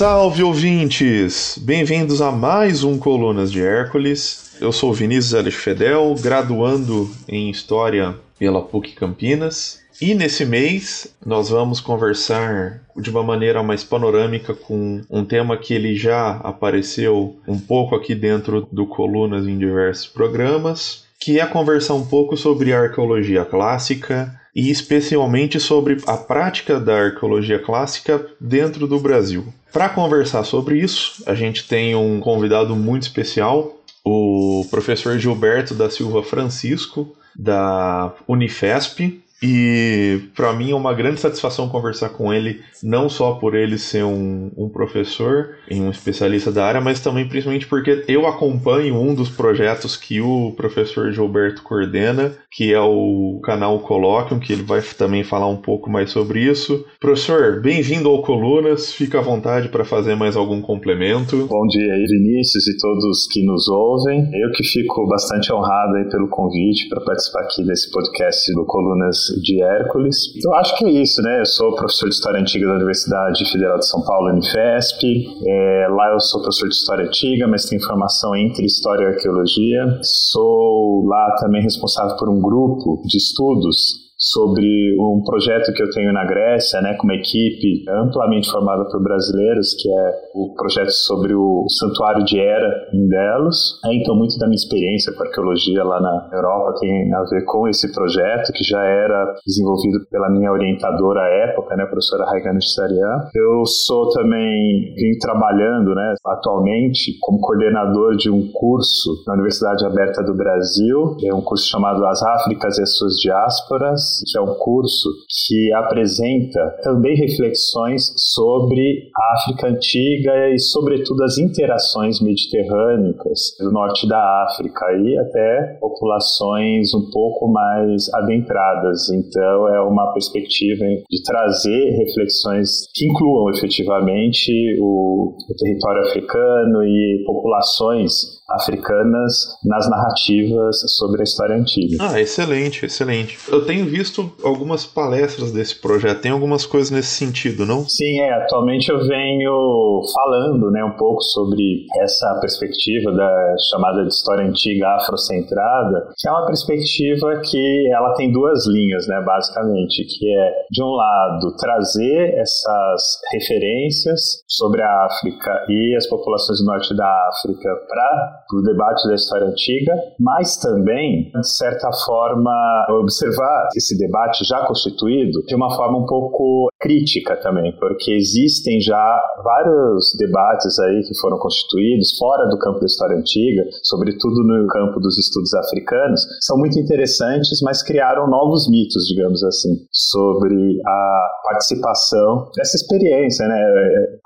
Salve ouvintes! Bem-vindos a mais um Colunas de Hércules. Eu sou Vinícius Alves Fedel, graduando em História pela PUC Campinas. E nesse mês nós vamos conversar de uma maneira mais panorâmica com um tema que ele já apareceu um pouco aqui dentro do Colunas em diversos programas, que é conversar um pouco sobre arqueologia clássica e especialmente sobre a prática da arqueologia clássica dentro do Brasil. Para conversar sobre isso, a gente tem um convidado muito especial, o professor Gilberto da Silva Francisco, da Unifesp, e para mim é uma grande satisfação conversar com ele, não só por ele ser um, um, professor e um especialista da área, mas também principalmente porque eu acompanho um dos projetos que o professor Gilberto coordena, que é o canal Colóquium, que ele vai também falar um pouco mais sobre isso. Professor, bem-vindo ao Colunas, fica à vontade para fazer mais algum complemento. Bom dia aí, Vinícius e todos que nos ouvem. Eu que fico bastante honrado pelo convite para participar aqui desse podcast do Colunas de Hércules. Eu acho que é isso, né? Eu sou professor de História Antiga da Universidade Federal de São Paulo, Unifesp. É, lá eu sou professor de História Antiga, mas tenho formação entre História e Arqueologia. Sou lá também responsável por um grupo de estudos sobre um projeto que eu tenho na Grécia, né, com uma equipe amplamente formada por brasileiros, que é o projeto sobre o Santuário de Hera em Delos. É, então, muito da minha experiência com arqueologia lá na Europa tem a ver com esse projeto, que já era desenvolvido pela minha orientadora à época, né, a professora Raigana Chissarian. Eu sou também, vim trabalhando, né, atualmente como coordenador de um curso na Universidade Aberta do Brasil, é um curso chamado As Áfricas e as Suas Diásporas, que é um curso que apresenta também reflexões sobre a África Antiga e, sobretudo, as interações mediterrâneas do norte da África e até populações um pouco mais adentradas. Então, é uma perspectiva de trazer reflexões que incluam efetivamente o, o território africano e populações africanas nas narrativas sobre a história antiga. Ah, excelente, excelente. Eu tenho visto algumas palestras desse projeto, tem algumas coisas nesse sentido, não? Sim, é. Atualmente eu venho falando né, um pouco sobre essa perspectiva da chamada de história antiga afrocentrada, que é uma perspectiva que ela tem duas linhas, né, basicamente, que é, de um lado, trazer essas referências sobre a África e as populações do norte da África para o debate da história antiga, mas também, de certa forma, observar esse debate já constituído de uma forma um pouco crítica também, porque existem já vários debates aí que foram constituídos fora do campo da história antiga, sobretudo no campo dos estudos africanos, são muito interessantes, mas criaram novos mitos, digamos assim, sobre a participação dessa experiência né,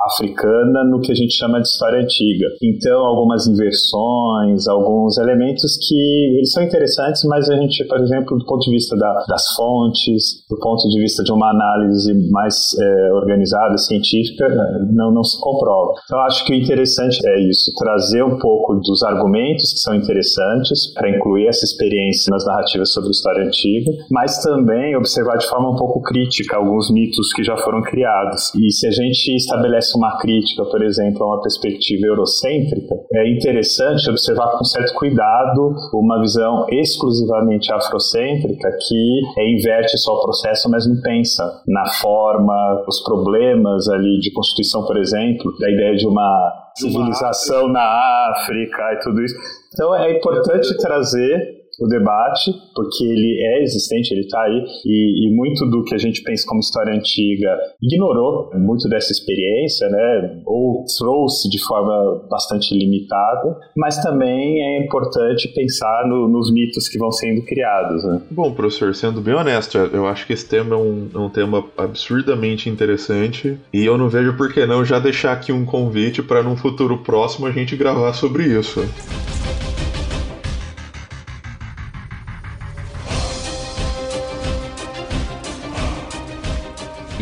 africana no que a gente chama de história antiga. Então, algumas inversões, alguns elementos que eles são interessantes, mas a gente, por exemplo, do ponto de vista da, das fontes, do ponto de vista de uma análise mais é, organizada, científica, não, não se comprova. Então, acho que o interessante é isso, trazer um pouco dos argumentos que são interessantes para incluir essa experiência nas narrativas sobre história antiga, mas também observar de forma um pouco crítica alguns mitos que já foram criados. E se a gente estabelece uma crítica, por exemplo, a uma perspectiva eurocêntrica, é interessante observar com certo cuidado uma visão exclusivamente afrocêntrica que inverte só o processo, mas não pensa na forma, os problemas ali de constituição, por exemplo, da ideia de uma civilização na África e tudo isso. Então é importante trazer o debate, porque ele é existente, ele está aí, e, e, muito do que a gente pensa como história antiga ignorou muito dessa experiência, né, ou trouxe de forma bastante limitada, mas também é importante pensar no, nos mitos que vão sendo criados. Né? Bom, professor, sendo bem honesto, eu acho que esse tema é um, é um tema absurdamente interessante, e eu não vejo por que não já deixar aqui um convite para num futuro próximo a gente gravar sobre isso.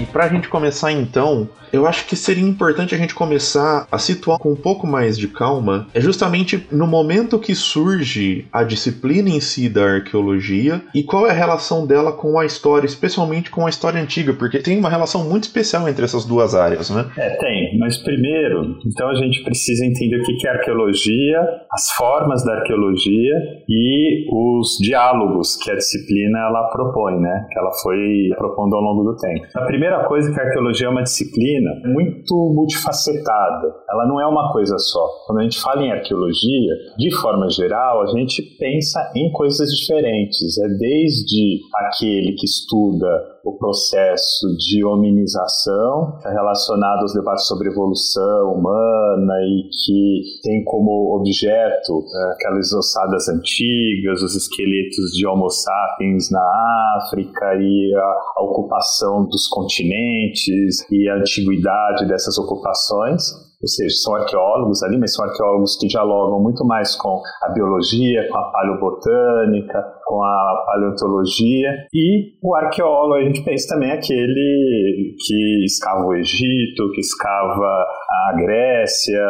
E para a gente começar então, eu acho que seria importante a gente começar a situar com um pouco mais de calma, é justamente no momento que surge a disciplina em si da arqueologia e qual é a relação dela com a história, especialmente com a história antiga, porque tem uma relação muito especial entre essas duas áreas, né? É, tem, mas primeiro, então a gente precisa entender o que é arqueologia, as formas da arqueologia e os diálogos que a disciplina ela propõe, né? Que ela foi propondo ao longo do tempo. A primeira coisa é que a arqueologia é uma disciplina muito multifacetada. Ela não é uma coisa só. Quando a gente fala em arqueologia, de forma geral, a gente pensa em coisas diferentes. É desde aquele que estuda o processo de hominização, relacionado aos debates sobre evolução humana e que tem como objeto é, aquelas ossadas antigas, os esqueletos de Homo sapiens na África e a ocupação dos continentes e a antiguidade dessas ocupações ou seja, são arqueólogos ali, mas são arqueólogos que dialogam muito mais com a biologia, com a paleobotânica, com a paleontologia, e o arqueólogo, a gente pensa também aquele que escava o Egito, que escava a Grécia,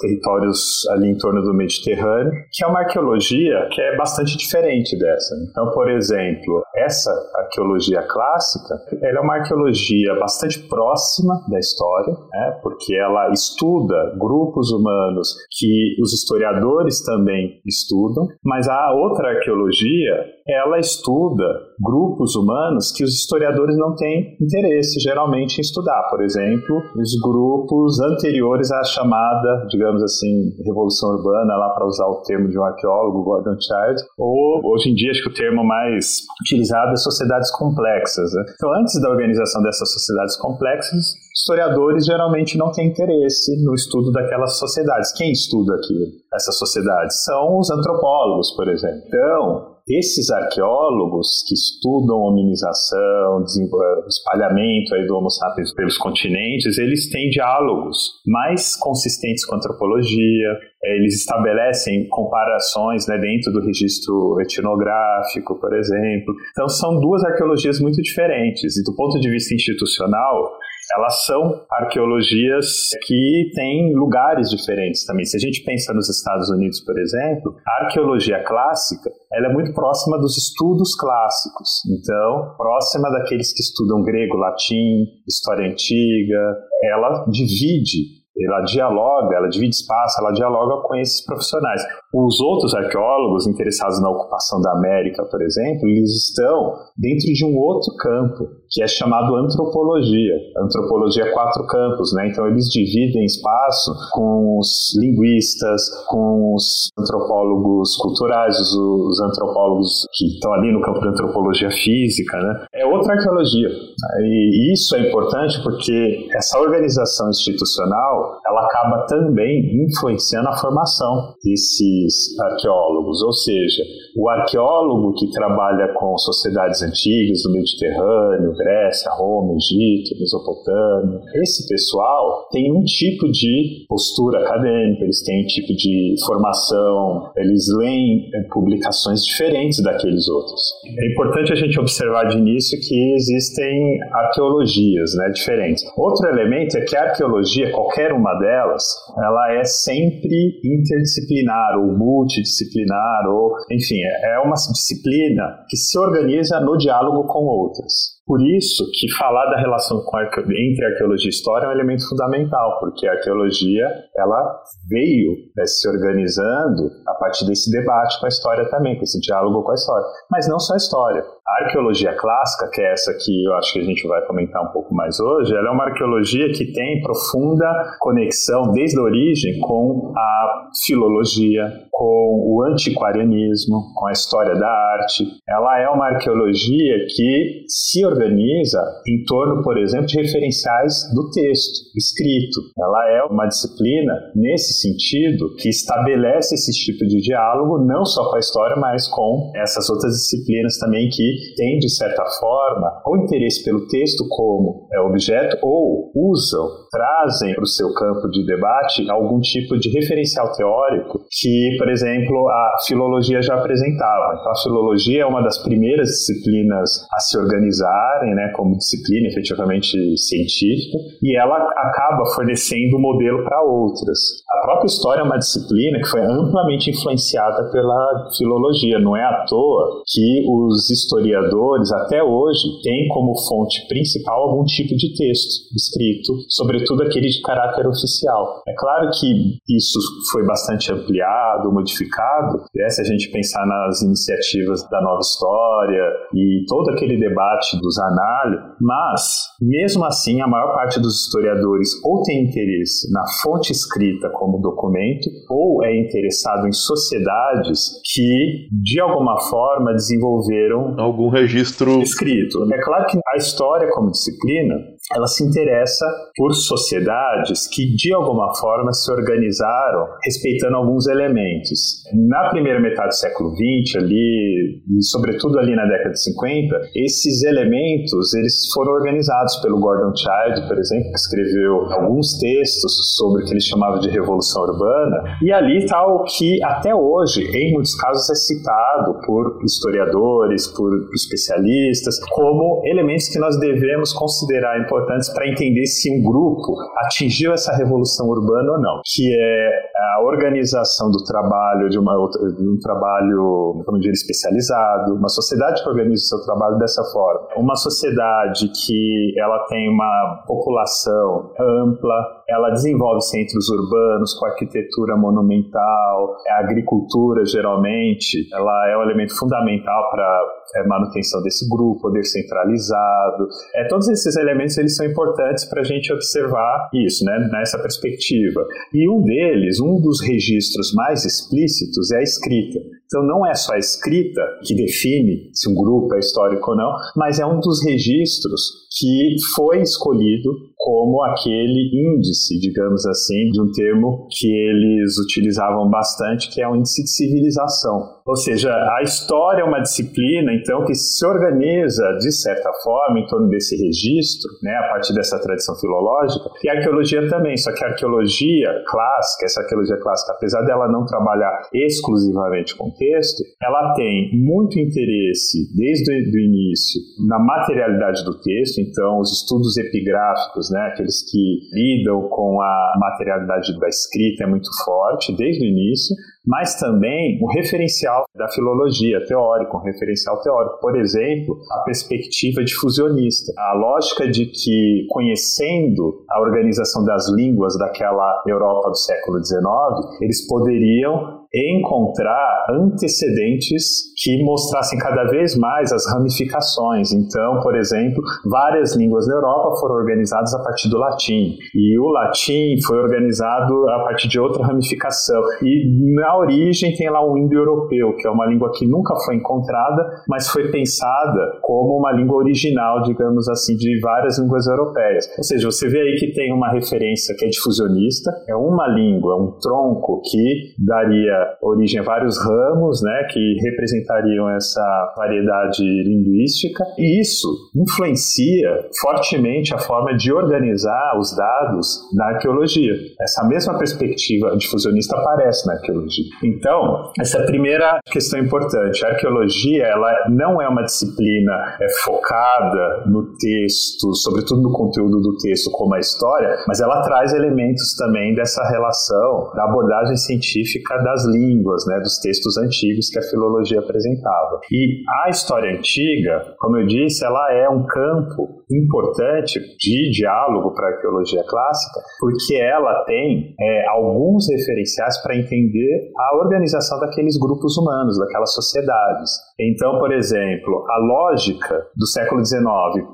territórios ali em torno do Mediterrâneo, que é uma arqueologia que é bastante diferente dessa. Então, por exemplo, essa arqueologia clássica, ela é uma arqueologia bastante próxima da história, né, porque ela estuda grupos humanos que os historiadores também estudam, mas a outra arqueologia, ela estuda grupos humanos que os historiadores não têm interesse geralmente em estudar. Por exemplo, os grupos anteriores à chamada, digamos assim, revolução urbana, lá para usar o termo de um arqueólogo, Gordon Child, ou hoje em dia acho que o termo mais utilizado é sociedades complexas. Né? Então, antes da organização dessas sociedades complexas, historiadores geralmente não têm interesse no estudo daquelas sociedades. Quem estuda aquilo, essas sociedades? São os antropólogos, por exemplo. Então, esses arqueólogos que estudam hominização, o espalhamento aí do Homo sapiens pelos continentes, eles têm diálogos mais consistentes com a antropologia, é, eles estabelecem comparações né, dentro do registro etnográfico, por exemplo. Então, são duas arqueologias muito diferentes. E do ponto de vista institucional, elas são arqueologias que têm lugares diferentes também. Se a gente pensa nos Estados Unidos, por exemplo, a arqueologia clássica ela é muito próxima dos estudos clássicos. Então, próxima daqueles que estudam grego, latim, história antiga, ela divide ela dialoga, ela divide espaço, ela dialoga com esses profissionais. Os outros arqueólogos interessados na ocupação da América, por exemplo, eles estão dentro de um outro campo, que é chamado antropologia. Antropologia é quatro campos, né? Então eles dividem espaço com os linguistas, com os antropólogos culturais, os, os antropólogos que estão ali no campo da antropologia física, né? Outra arqueologia. E isso é importante porque essa organização institucional, ela acaba também influenciando a formação desses arqueólogos, ou seja, o arqueólogo que trabalha com sociedades antigas do Mediterrâneo, Grécia, Roma, Egito, Mesopotâmia, esse pessoal tem um tipo de postura acadêmica, eles têm um tipo de formação, eles leem eh, publicações diferentes daqueles outros. É importante a gente observar de início que existem arqueologias né, diferentes. Outro elemento é que a arqueologia, qualquer uma delas, ela é sempre interdisciplinar ou multidisciplinar ou, enfim, é, uma disciplina que se organiza no diálogo com outras. Por isso que falar da relação entre arqueologia e história é um elemento fundamental, porque a arqueologia ela veio né, se organizando a partir desse debate com a história também, com esse diálogo com a história. Mas não só a história. A arqueologia clássica, que é essa que eu acho que a gente vai comentar um pouco mais hoje, ela é uma arqueologia que tem profunda conexão desde a origem com a filologia, com o antiquarianismo, com a história da arte. Ela é uma arqueologia que se organiza em torno, por exemplo, de referenciais do texto escrito. Ela é uma disciplina nesse sentido que estabelece esse tipo de diálogo não só com a história, mas com essas outras disciplinas também que têm, de certa forma, o interesse pelo texto como é objeto ou usam trazem para o seu campo de debate algum tipo de referencial teórico que, por exemplo, a filologia já apresentava. Então, a filologia é uma das primeiras disciplinas a se organizarem, né, como disciplina efetivamente científica, e ela acaba fornecendo modelo para outras. A própria história é uma disciplina que foi amplamente influenciada pela filologia. Não é à toa que os historiadores, até hoje, têm como fonte principal algum tipo de texto escrito, sobretudo aquele de caráter oficial. É claro que isso foi bastante ampliado, modificado, né, se a gente pensar nas iniciativas da nova história e todo aquele debate dos análises, mas, mesmo assim, a maior parte dos historiadores ou tem interesse na fonte escrita como documento, ou é interessado em sociedades que, de alguma forma, desenvolveram algum registro escrito. É claro que a história como disciplina ela se interessa por sociedades que, de alguma forma, se organizaram respeitando alguns elementos. Na primeira metade do século XX, ali, e sobretudo ali na década de 50, esses elementos eles foram organizados pelo Gordon Childe, por exemplo, que escreveu alguns textos sobre o que ele chamava de revolução urbana, e ali está o que, até hoje, em muitos casos, é citado por historiadores, por especialistas, como elementos que nós devemos considerar importantes importantes para entender se um grupo atingiu essa revolução urbana ou não, que é a organização do trabalho de, uma de um trabalho, como dizer, especializado, uma sociedade que organiza o seu trabalho dessa forma, uma sociedade que ela tem uma população ampla, ela desenvolve centros urbanos com arquitetura monumental, a agricultura geralmente, ela é um elemento fundamental para é, manutenção desse grupo, poder centralizado. É, todos esses elementos eles são importantes para a gente observar isso, né, nessa perspectiva. E um deles, um dos registros mais explícitos é a escrita. Então não é só a escrita que define se um grupo é histórico ou não, mas é um dos registros que foi escolhido como aquele índice, digamos assim, de um termo que eles utilizavam bastante, que é o índice de civilização. Ou seja, a história é uma disciplina, então, que se organiza, de certa forma, em torno desse registro, né, a partir dessa tradição filológica, e a arqueologia também, só que a arqueologia clássica, essa arqueologia clássica, apesar dela não trabalhar exclusivamente com texto, ela tem muito interesse, desde o início, na materialidade do texto, então, os estudos epigráficos, né, aqueles que lidam com a materialidade da escrita, é muito forte, desde o início, mas também o referencial da filologia teórica, um referencial teórico. Por exemplo, a perspectiva difusionista, a lógica de que, conhecendo a organização das línguas daquela Europa do século XIX, eles poderiam encontrar antecedentes que mostrassem cada vez mais as ramificações. Então, por exemplo, várias línguas da Europa foram organizadas a partir do latim, e o latim foi organizado a partir de outra ramificação. E na origem tem lá o indo-europeu, que é uma língua que nunca foi encontrada, mas foi pensada como uma língua original, digamos assim, de várias línguas europeias. Ou seja, você vê aí que tem uma referência que é difusionista, é uma língua, um tronco que daria origem a vários ramos, né, que representariam essa variedade linguística, e isso influencia fortemente a forma de organizar os dados na arqueologia. Essa mesma perspectiva difusionista aparece na arqueologia. Então, essa primeira questão importante. A arqueologia, ela não é uma disciplina é, focada no texto, sobretudo no conteúdo do texto como a história, mas ela traz elementos também dessa relação da abordagem científica das línguas, né, dos textos antigos que a filologia apresentava. E a história antiga, como eu disse, ela é um campo importante de diálogo para a arqueologia clássica, porque ela tem é, alguns referenciais para entender a organização daqueles grupos humanos, daquelas sociedades. Então, por exemplo, a lógica do século XIX,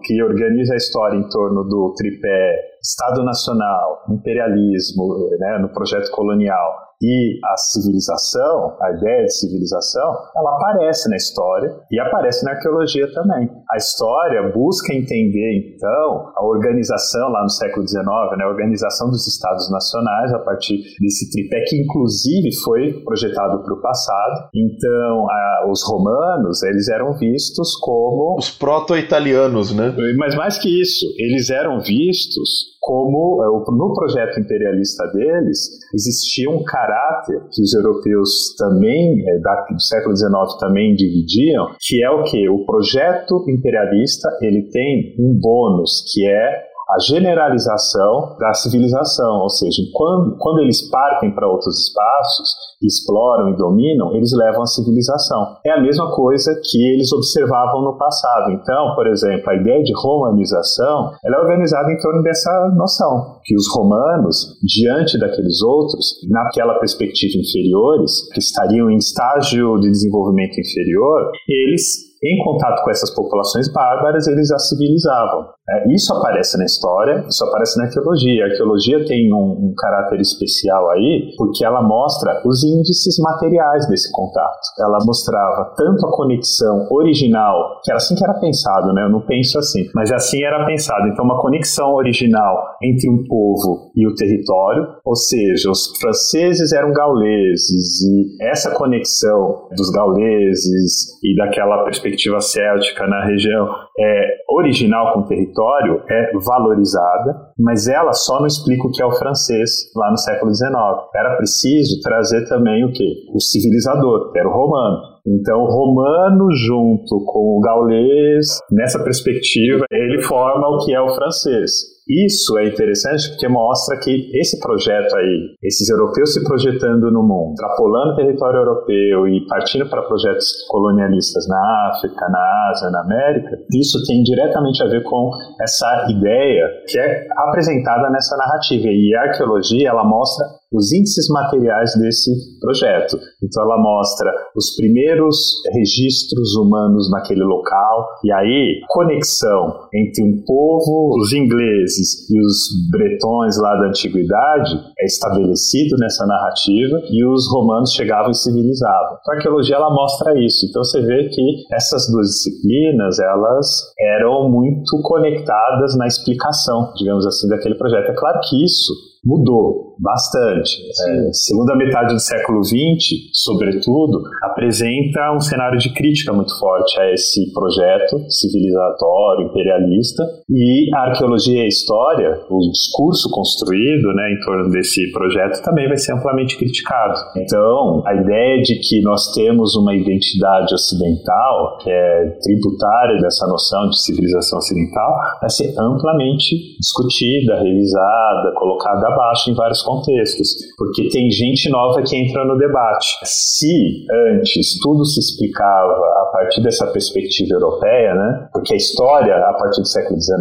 que organiza a história em torno do tripé Estado Nacional, imperialismo, né, no projeto colonial e a civilização, a ideia de civilização, ela aparece na história e aparece na arqueologia também. A história busca entender, então, a organização lá no século XIX, né, a organização dos estados nacionais a partir desse tripé que, inclusive, foi projetado para o passado. Então, a, os romanos, eles eram vistos como... Os proto-italianos, né? Mas mais que isso, eles eram vistos como é, no projeto imperialista deles existia um caráter que os europeus também, é, do século XIX, também dividiam, que é o que? O projeto imperialista ele tem um bônus que é a generalização da civilização, ou seja, quando, quando eles partem para outros espaços, exploram e dominam, eles levam a civilização. É a mesma coisa que eles observavam no passado. Então, por exemplo, a ideia de romanização, ela é organizada em torno dessa noção, que os romanos, diante daqueles outros, naquela perspectiva inferiores, que estariam em estágio de desenvolvimento inferior, eles em contato com essas populações bárbaras, eles as civilizavam. É, isso aparece na história, isso aparece na arqueologia. A arqueologia tem um, um, caráter especial aí, porque ela mostra os índices materiais desse contato. Ela mostrava tanto a conexão original, que era assim que era pensado, né? Eu não penso assim, mas assim era pensado. Então, uma conexão original entre um povo e o território, ou seja, os franceses eram gauleses, e essa conexão dos gauleses e daquela perspectiva céltica na região é original com o território é valorizada, mas ela só não explica o que é o francês lá no século XIX. Era preciso trazer também o que? O civilizador, que era o romano. Então, o romano junto com o gaulês, nessa perspectiva, ele forma o que é o francês. Isso é interessante porque mostra que esse projeto aí, esses europeus se projetando no mundo, extrapolando o território europeu e partindo para projetos colonialistas na África, na Ásia, na América, isso tem diretamente a ver com essa ideia que é apresentada nessa narrativa. E a arqueologia, ela mostra os índices materiais desse projeto. Então ela mostra os primeiros registros humanos naquele local e aí conexão entre um povo, os ingleses e os bretões lá da antiguidade é estabelecido nessa narrativa e os romanos chegavam e civilizavam. Então a arqueologia ela mostra isso. Então você vê que essas duas disciplinas elas eram muito conectadas na explicação, digamos assim, daquele projeto. É claro que isso mudou bastante. É, segunda metade do século XX, sobretudo, apresenta um cenário de crítica muito forte a esse projeto civilizatório, imperialista, e a arqueologia e a história, o discurso construído né, em torno desse projeto também vai ser amplamente criticado. Então, a ideia de que nós temos uma identidade ocidental, que é tributária dessa noção de civilização ocidental, vai ser amplamente discutida, revisada, colocada abaixo em vários contextos, porque tem gente nova que entra no debate. Se antes tudo se explicava a partir dessa perspectiva europeia, né, porque a história, a partir do século XIX,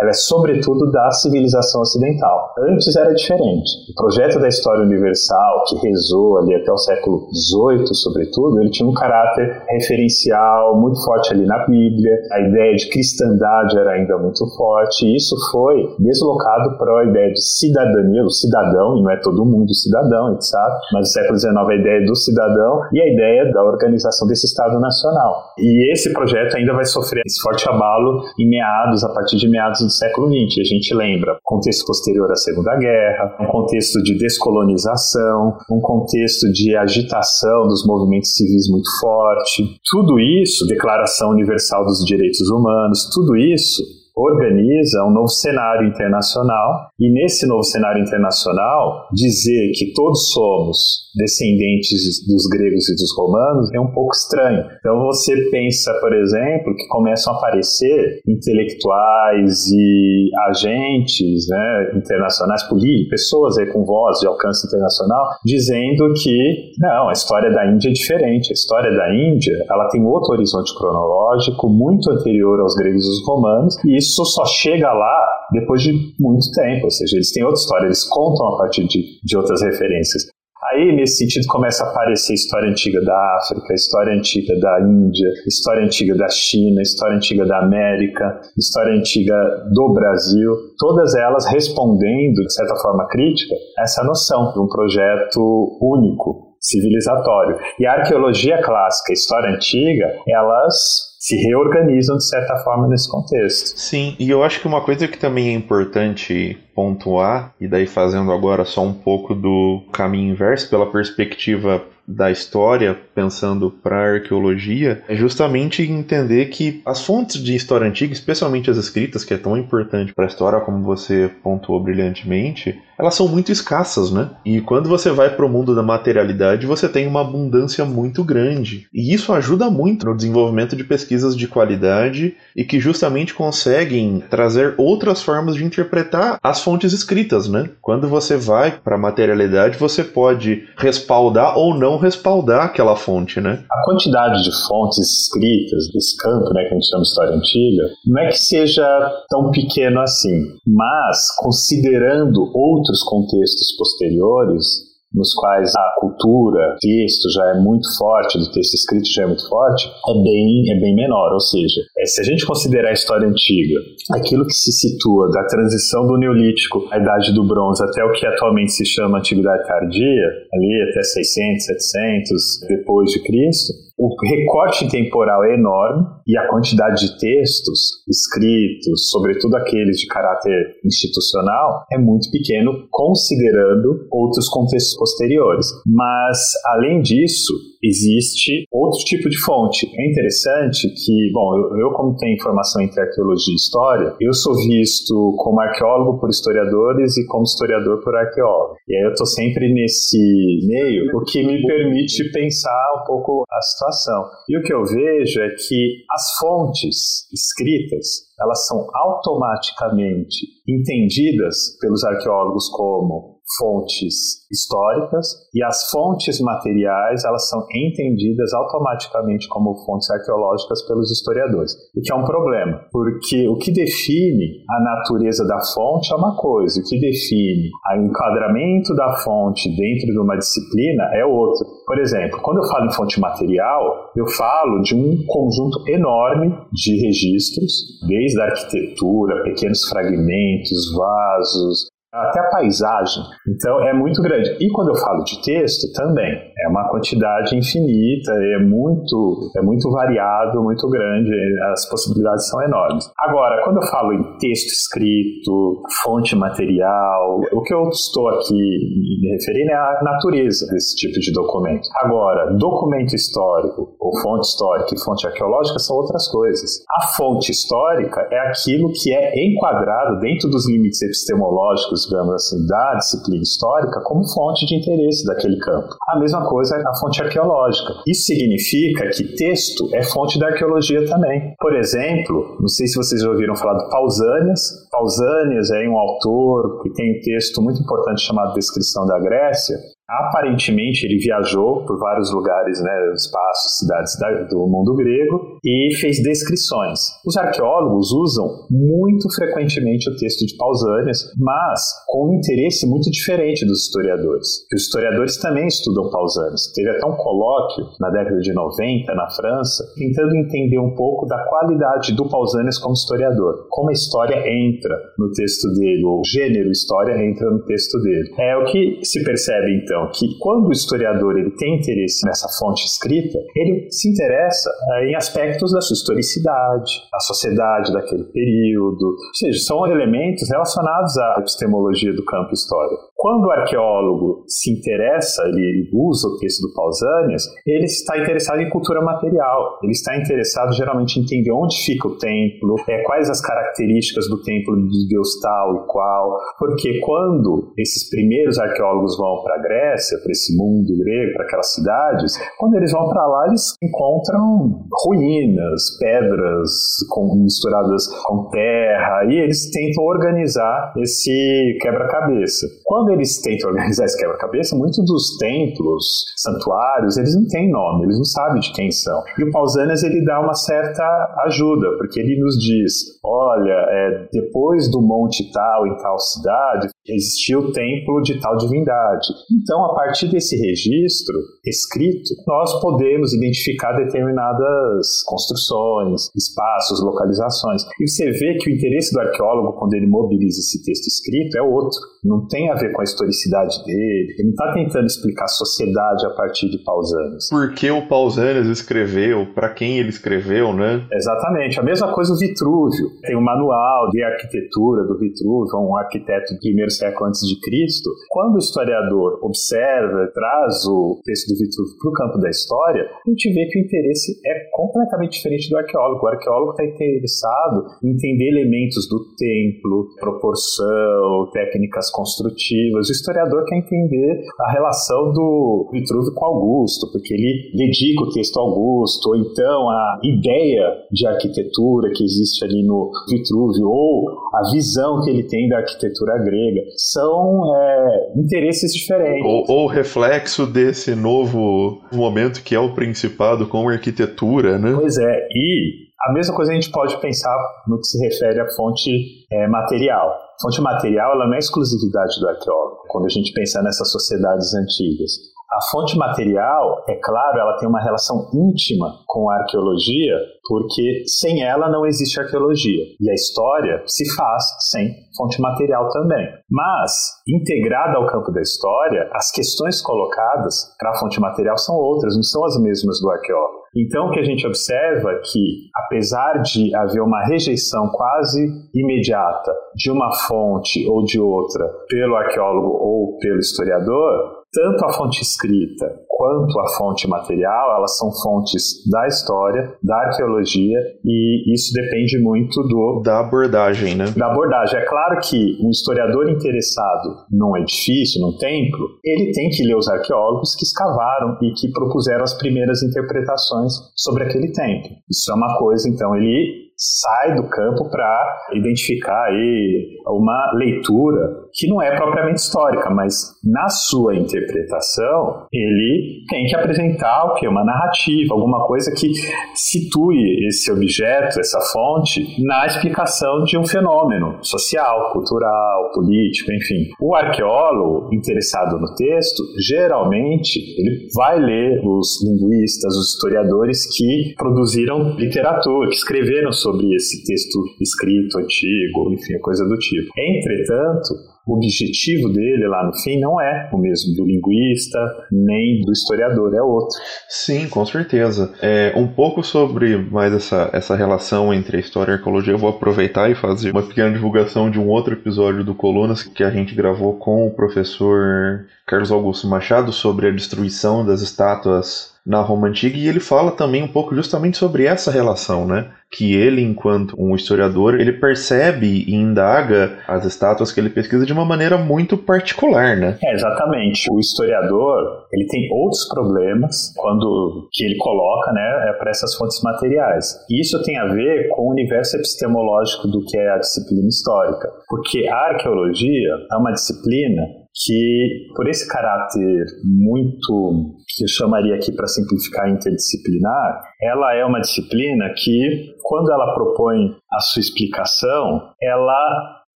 ela é sobretudo da civilização ocidental. Antes era diferente. O projeto da história universal, que rezou ali até o século XVIII, sobretudo, ele tinha um caráter referencial muito forte ali na Bíblia, a ideia de cristandade era ainda muito forte, e isso foi deslocado para a ideia de cidadania o cidadão, e não é todo mundo cidadão, sabe, mas no século XIX a ideia do cidadão e a ideia da organização desse Estado Nacional. E esse projeto ainda vai sofrer esse forte abalo em meados, a partir de meados do século XX. A gente lembra contexto posterior à Segunda Guerra, um contexto de descolonização, um contexto de agitação dos movimentos civis muito forte. Tudo isso, Declaração Universal dos Direitos Humanos, tudo isso organiza um novo cenário internacional. E nesse novo cenário internacional dizer que todos somos descendentes dos gregos e dos romanos é um pouco estranho. Então você pensa, por exemplo, que começam a aparecer intelectuais e agentes né, internacionais, políticos, pessoas aí com voz de alcance internacional, dizendo que não, a história da Índia é diferente. A história da Índia ela tem outro horizonte cronológico muito anterior aos gregos e aos romanos e isso só chega lá depois de muito tempo, ou seja, eles têm outra história, eles contam a partir de, de outras referências. Aí, nesse sentido, começa a aparecer história antiga da África, história antiga da Índia, história antiga da China, história antiga da América, história antiga do Brasil, todas elas respondendo, de certa forma crítica, essa noção de um projeto único, civilizatório. E a arqueologia clássica, a história antiga, elas se reorganizam de certa forma nesse contexto. Sim, e eu acho que uma coisa que também é importante pontuar, e daí fazendo agora só um pouco do caminho inverso, pela perspectiva da história pensando para arqueologia, é justamente entender que as fontes de história antiga, especialmente as escritas, que é tão importante para a história, como você pontuou brilhantemente, elas são muito escassas, né? E quando você vai para o mundo da materialidade, você tem uma abundância muito grande. E isso ajuda muito no desenvolvimento de pesquisas de qualidade e que justamente conseguem trazer outras formas de interpretar as fontes escritas, né? Quando você vai para a materialidade, você pode respaldar ou não respaldar aquela fonte, né? A quantidade de fontes escritas desse campo, né, que a gente chama história antiga, não é que seja tão pequeno assim, mas considerando outros contextos posteriores, nos quais a cultura, texto já é muito forte, do texto escrito já é muito forte, é bem, é bem menor. Ou seja, é, se a gente considerar a história antiga, aquilo que se situa da transição do Neolítico à Idade do Bronze até o que atualmente se chama Antiguidade Tardia, ali até 600, 700 depois de Cristo, o recorte temporal é enorme e a quantidade de textos escritos, sobretudo aqueles de caráter institucional, é muito pequeno, considerando outros contextos posteriores. Mas, além disso, existe outro tipo de fonte. É interessante que, bom, eu, eu, como tenho formação entre arqueologia e história, eu sou visto como arqueólogo por historiadores e como historiador por arqueólogo. E aí eu estou sempre nesse meio, o que me permite pensar um pouco a situação. E o que eu vejo é que as fontes escritas, elas são automaticamente entendidas pelos arqueólogos como fontes históricas e as fontes materiais elas são entendidas automaticamente como fontes arqueológicas pelos historiadores, o que é um problema, porque o que define a natureza da fonte é uma coisa, o que define o enquadramento da fonte dentro de uma disciplina é outra. Por exemplo, quando eu falo em fonte material, eu falo de um conjunto enorme de registros, desde a arquitetura, pequenos fragmentos, vasos, até a paisagem. Então é muito grande. E quando eu falo de texto, também é uma quantidade infinita, é muito, é muito variado, muito grande, as possibilidades são enormes. Agora, quando eu falo em texto escrito, fonte material, o que eu estou aqui me referindo é a natureza desse tipo de documento. Agora, documento histórico, ou fonte histórica e fonte arqueológica são outras coisas. A fonte histórica é aquilo que é enquadrado dentro dos limites epistemológicos digamos assim, da disciplina histórica como fonte de interesse daquele campo. A mesma coisa é a fonte arqueológica. Isso significa que texto é fonte da arqueologia também. Por exemplo, não sei se vocês já ouviram falar do Pausanias. Pausanias é um autor que tem um texto muito importante chamado Descrição da Grécia, Aparentemente, ele viajou por vários lugares, né, espaços, cidades do mundo grego e fez descrições. Os arqueólogos usam muito frequentemente o texto de Pausanias, mas com um interesse muito diferente dos historiadores. Os historiadores também estudam Pausanias. Teve até um colóquio na década de 90 na França, tentando entender um pouco da qualidade do Pausanias como historiador, como a história entra no texto dele, o gênero história entra no texto dele. É o que se percebe então então, que quando o historiador ele tem interesse nessa fonte escrita, ele se interessa é, em aspectos da sua historicidade, a sociedade daquele período, ou seja, são elementos relacionados à epistemologia do campo histórico. Quando o arqueólogo se interessa, ele usa o texto do Pausanias, ele está interessado em cultura material, ele está interessado geralmente em entender onde fica o templo, é, quais as características do templo de Deus tal e qual, porque quando esses primeiros arqueólogos vão para a Grécia, para esse mundo grego, para aquelas cidades, quando eles vão para lá, eles encontram ruínas, pedras com, misturadas com terra, e eles tentam organizar esse quebra-cabeça. Quando eles tentam organizar esse quebra-cabeça, muitos dos templos, santuários, eles não têm nome, eles não sabem de quem são. E o Pausanias ele dá uma certa ajuda, porque ele nos diz: olha, é, depois do monte tal em tal cidade, existia o templo de tal divindade. Então, a partir desse registro escrito, nós podemos identificar determinadas construções, espaços, localizações. E você vê que o interesse do arqueólogo, quando ele mobiliza esse texto escrito, é outro. Não tem a ver com a historicidade dele, ele não está tentando explicar a sociedade a partir de Pausanias. Por que o Pausanias escreveu, para quem ele escreveu, né? Exatamente. A mesma coisa o Vitrúvio. Tem um manual de arquitetura do Vitrúvio, um arquiteto do primeiro século antes de Cristo, quando o historiador observa, traz o texto do Vitruvio para o campo da história, a gente vê que o interesse é completamente diferente do arqueólogo. O arqueólogo está interessado em entender elementos do templo, proporção, técnicas construtivas. O historiador quer entender a relação do Vitruvio com Augusto, porque ele dedica o texto a Augusto, ou então a ideia de arquitetura que existe ali no Vitruvio, ou a visão que ele tem da arquitetura grega. São é, interesses diferentes. Ou, ou reflexo desse novo momento que é o Principado com arquitetura, né? Pois é, e a mesma coisa a gente pode pensar no que se refere à fonte é, material. Fonte material ela não é exclusividade do arqueólogo, quando a gente pensa nessas sociedades antigas. A fonte material, é claro, ela tem uma relação íntima com a arqueologia, porque sem ela não existe arqueologia. E a história se faz sem fonte material também. Mas, integrada ao campo da história, as questões colocadas para a fonte material são outras, não são as mesmas do arqueólogo. Então, o que a gente observa é que, apesar de haver uma rejeição quase imediata de uma fonte ou de outra pelo arqueólogo ou pelo historiador, tanto a fonte escrita quanto a fonte material, elas são fontes da história, da arqueologia, e isso depende muito do da abordagem, né? Da abordagem. É claro que um historiador interessado num edifício, num templo, ele tem que ler os arqueólogos que escavaram e que propuseram as primeiras interpretações sobre aquele templo. Isso é uma coisa, então, ele sai do campo para identificar aí uma leitura que não é propriamente histórica, mas na sua interpretação ele tem que apresentar o que uma narrativa, alguma coisa que situe esse objeto, essa fonte na explicação de um fenômeno social, cultural, político, enfim. O arqueólogo interessado no texto, geralmente ele vai ler os linguistas, os historiadores que produziram literatura, que escreveram sobre esse texto escrito antigo, enfim, coisa do tipo. Entretanto, o objetivo dele lá no fim não é o mesmo do linguista nem do historiador, é outro. Sim, com certeza. É, um pouco sobre mais essa, essa relação entre a história e a arqueologia, eu vou aproveitar e fazer uma pequena divulgação de um outro episódio do Colunas que a gente gravou com o professor Carlos Augusto Machado sobre a destruição das estátuas na Roma Antiga e ele fala também um pouco justamente sobre essa relação, né? Que ele, enquanto um historiador, ele percebe e indaga as estátuas que ele pesquisa de uma maneira muito particular, né? É, exatamente. O historiador, ele tem outros problemas quando que ele coloca, né, é para essas fontes materiais. E isso tem a ver com o universo epistemológico do que é a disciplina histórica, porque a arqueologia é uma disciplina que, por esse caráter muito, que eu chamaria aqui para simplificar, interdisciplinar, ela é uma disciplina que, quando ela propõe a sua explicação, ela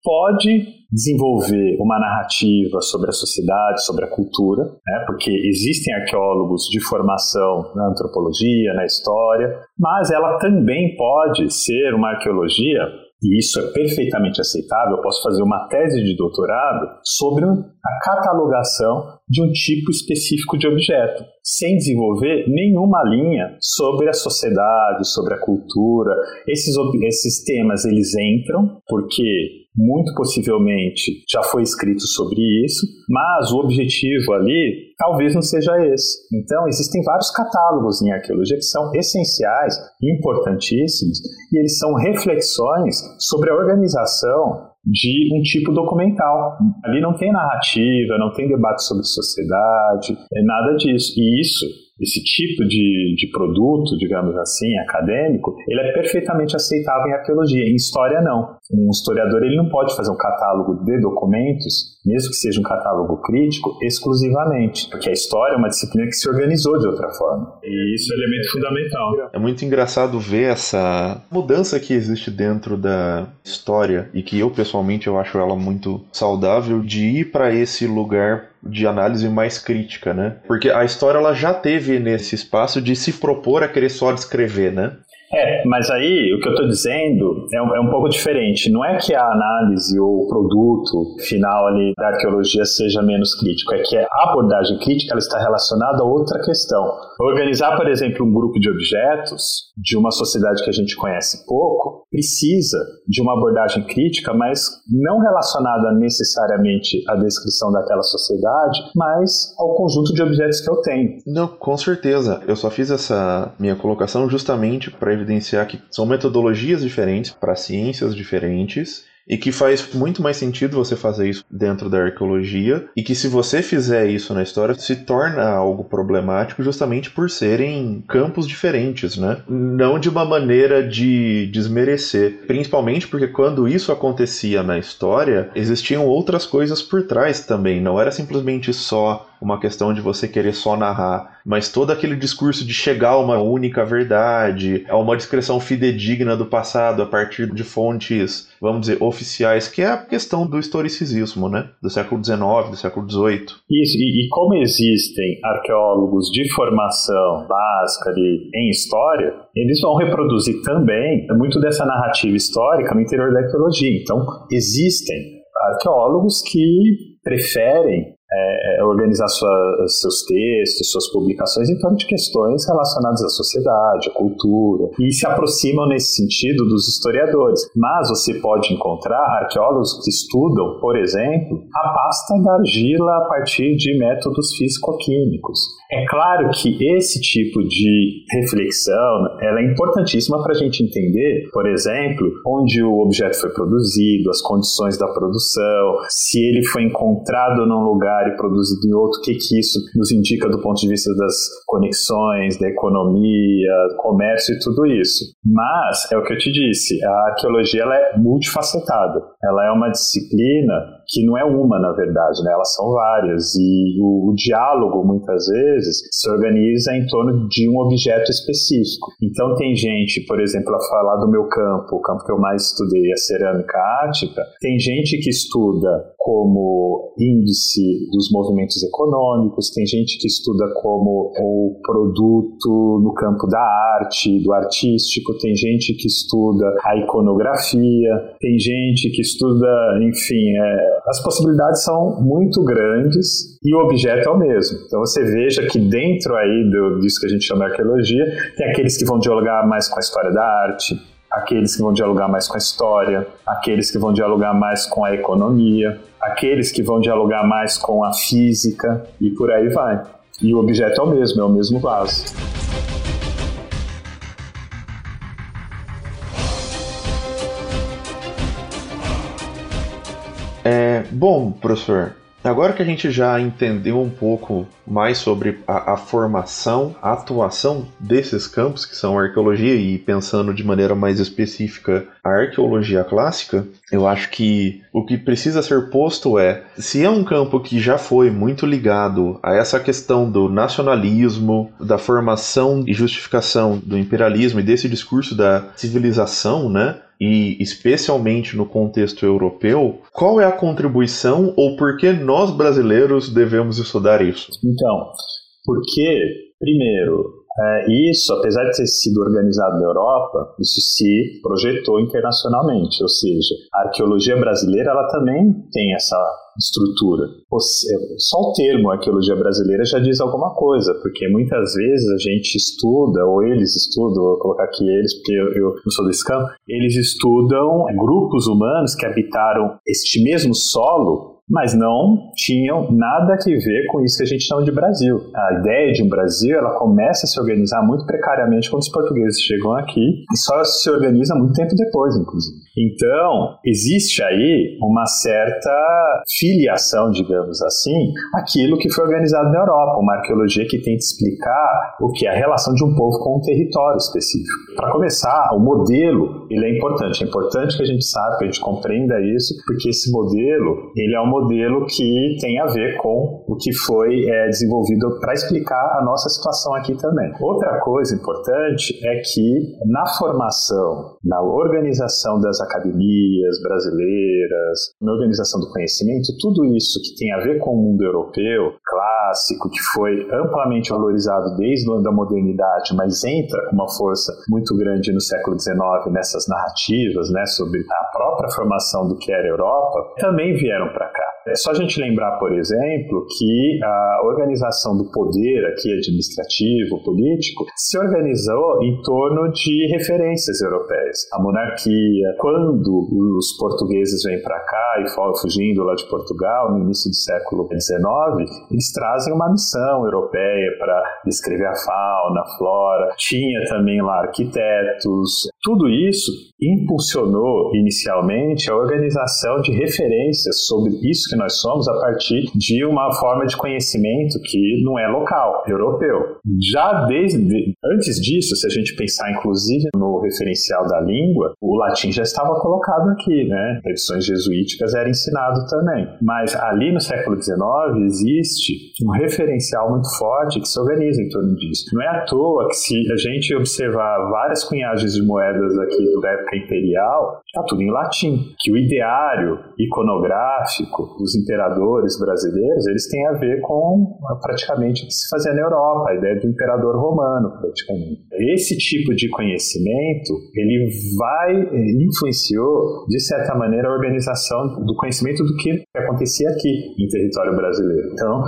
pode desenvolver uma narrativa sobre a sociedade, sobre a cultura, né? porque existem arqueólogos de formação na antropologia, na história, mas ela também pode ser uma arqueologia e isso é perfeitamente aceitável, eu posso fazer uma tese de doutorado sobre a catalogação de um tipo específico de objeto, sem desenvolver nenhuma linha sobre a sociedade, sobre a cultura. Esses, esses temas eles entram porque muito possivelmente já foi escrito sobre isso, mas o objetivo ali talvez não seja esse. Então, existem vários catálogos em arqueologia que são essenciais, importantíssimos, e eles são reflexões sobre a organização de um tipo documental. Ali não tem narrativa, não tem debate sobre sociedade, é nada disso. E isso esse tipo de, de produto, digamos assim, acadêmico, ele é perfeitamente aceitável em arqueologia. Em história, não. Um historiador ele não pode fazer um catálogo de documentos, mesmo que seja um catálogo crítico, exclusivamente, porque a história é uma disciplina que se organizou de outra forma. E isso é um elemento fundamental. É muito engraçado ver essa mudança que existe dentro da história e que eu pessoalmente eu acho ela muito saudável de ir para esse lugar de análise mais crítica, né? Porque a história ela já teve nesse espaço de se propor a querer só descrever, né? É, mas aí o que eu estou dizendo é um, é um, pouco diferente. Não é que a análise ou o produto final ali da arqueologia seja menos crítico, é que a abordagem crítica ela está relacionada a outra questão. Organizar, por exemplo, um grupo de objetos de uma sociedade que a gente conhece pouco precisa de uma abordagem crítica, mas não relacionada necessariamente à descrição daquela sociedade, mas ao conjunto de objetos que eu tenho. Não, com certeza. Eu só fiz essa minha colocação justamente para evidenciar que são metodologias diferentes para ciências diferentes e que faz muito mais sentido você fazer isso dentro da arqueologia e que se você fizer isso na história se torna algo problemático justamente por serem campos diferentes, né? Não de uma maneira de desmerecer, principalmente porque quando isso acontecia na história, existiam outras coisas por trás também, não era simplesmente só uma questão de você querer só narrar, mas todo aquele discurso de chegar a uma única verdade, a uma descrição fidedigna do passado a partir de fontes, vamos dizer, oficiais, que é a questão do historicismo, né? Do século XIX, do século XVIII. Isso, e, e como existem arqueólogos de formação básica ali em história, eles vão reproduzir também muito dessa narrativa histórica no interior da arqueologia. Então, existem arqueólogos que preferem é, é, organizar sua, seus textos, suas publicações em torno de questões relacionadas à sociedade, à cultura, e se aproximam nesse sentido dos historiadores. Mas você pode encontrar arqueólogos que estudam, por exemplo, a pasta da argila a partir de métodos físico-químicos. É claro que esse tipo de reflexão ela é importantíssima para a gente entender, por exemplo, onde o objeto foi produzido, as condições da produção, se ele foi encontrado num lugar e produzido em outro, o que, que isso nos indica do ponto de vista das conexões, da economia, comércio e tudo isso. Mas, é o que eu te disse, a arqueologia ela é multifacetada. Ela é uma disciplina que não é uma, na verdade, né? elas são várias. E o, o, diálogo, muitas vezes, se organiza em torno de um objeto específico. Então, tem gente, por exemplo, a falar do meu campo, o campo que eu mais estudei, a cerâmica ática, tem gente que estuda como índice dos movimentos econômicos, tem gente que estuda como o produto no campo da arte, do artístico, tem gente que estuda a iconografia, tem gente que estuda, enfim, é, as possibilidades são muito grandes e o objeto é o mesmo. Então você veja que dentro aí do, disso que a gente chama de arqueologia, tem aqueles que vão dialogar mais com a história da arte, aqueles que vão dialogar mais com a história, aqueles que vão dialogar mais com a economia, aqueles que vão dialogar mais com a física e por aí vai. E o objeto é o mesmo, é o mesmo vaso. É, bom, professor, agora que a gente já entendeu um pouco mais sobre a, a, formação, a atuação desses campos, que são arqueologia, e pensando de maneira mais específica a arqueologia clássica, eu acho que o que precisa ser posto é: se é um campo que já foi muito ligado a essa questão do nacionalismo, da formação e justificação do imperialismo e desse discurso da civilização, né? E especialmente no contexto europeu, qual é a contribuição ou por que nós brasileiros devemos estudar isso? Então, porque, primeiro, é, isso, apesar de ter sido organizado na Europa, isso se projetou internacionalmente, ou seja, a arqueologia brasileira ela também tem essa estrutura. Só o termo arqueologia brasileira já diz alguma coisa, porque muitas vezes a gente estuda, ou eles estudam, vou colocar aqui eles, porque eu, eu não sou desse campo, eles estudam grupos humanos que habitaram este mesmo solo mas não tinham nada a ver com isso que a gente chama de Brasil. A ideia de um Brasil, ela começa a se organizar muito precariamente quando os portugueses chegam aqui e só se organiza muito tempo depois, inclusive. Então, existe aí uma certa filiação, digamos assim, aquilo que foi organizado na Europa, uma arqueologia que tenta explicar o que é a relação de um povo com um território específico. Para começar, o modelo, ele é importante. É importante que a gente saiba, que a gente compreenda isso, porque esse modelo, ele é um modelo que tem a ver com o que foi é, desenvolvido para explicar a nossa situação aqui também. Outra coisa importante é que na formação, na organização das academias brasileiras, na organização do conhecimento, tudo isso que tem a ver com o mundo europeu, clássico, que foi amplamente valorizado desde a modernidade, mas entra com uma força muito grande no século XIX nessas narrativas, né, sobre a própria formação do que era a Europa, também vieram para cá. É só a gente lembrar, por exemplo, que a organização do poder aqui administrativo, político, se organizou em torno de referências europeias. A monarquia, quando os portugueses vêm para cá e fugindo lá de Portugal no início do século XIX, eles trazem uma missão europeia para descrever a fauna, a flora. Tinha também lá arquitetos. Tudo isso impulsionou inicialmente a organização de referências sobre isso que nós somos a partir de uma forma de conhecimento que não é local, europeu. Já desde antes disso, se a gente pensar inclusive no referencial da língua, o latim já estava colocado aqui, né? Edições jesuíticas era ensinado também. Mas ali no século XIX existe um referencial muito forte que se organiza em torno disso. Não é à toa que se a gente observar várias cunhagens de moedas aqui da época imperial, está tudo em latim. Que o ideário iconográfico dos imperadores brasileiros, eles têm a ver com praticamente o que se fazia na Europa, a ideia do imperador romano, praticamente. Esse tipo de conhecimento, ele vai, eh, influenciou, de certa maneira, a organização do conhecimento do que acontecia aqui em território brasileiro. Então,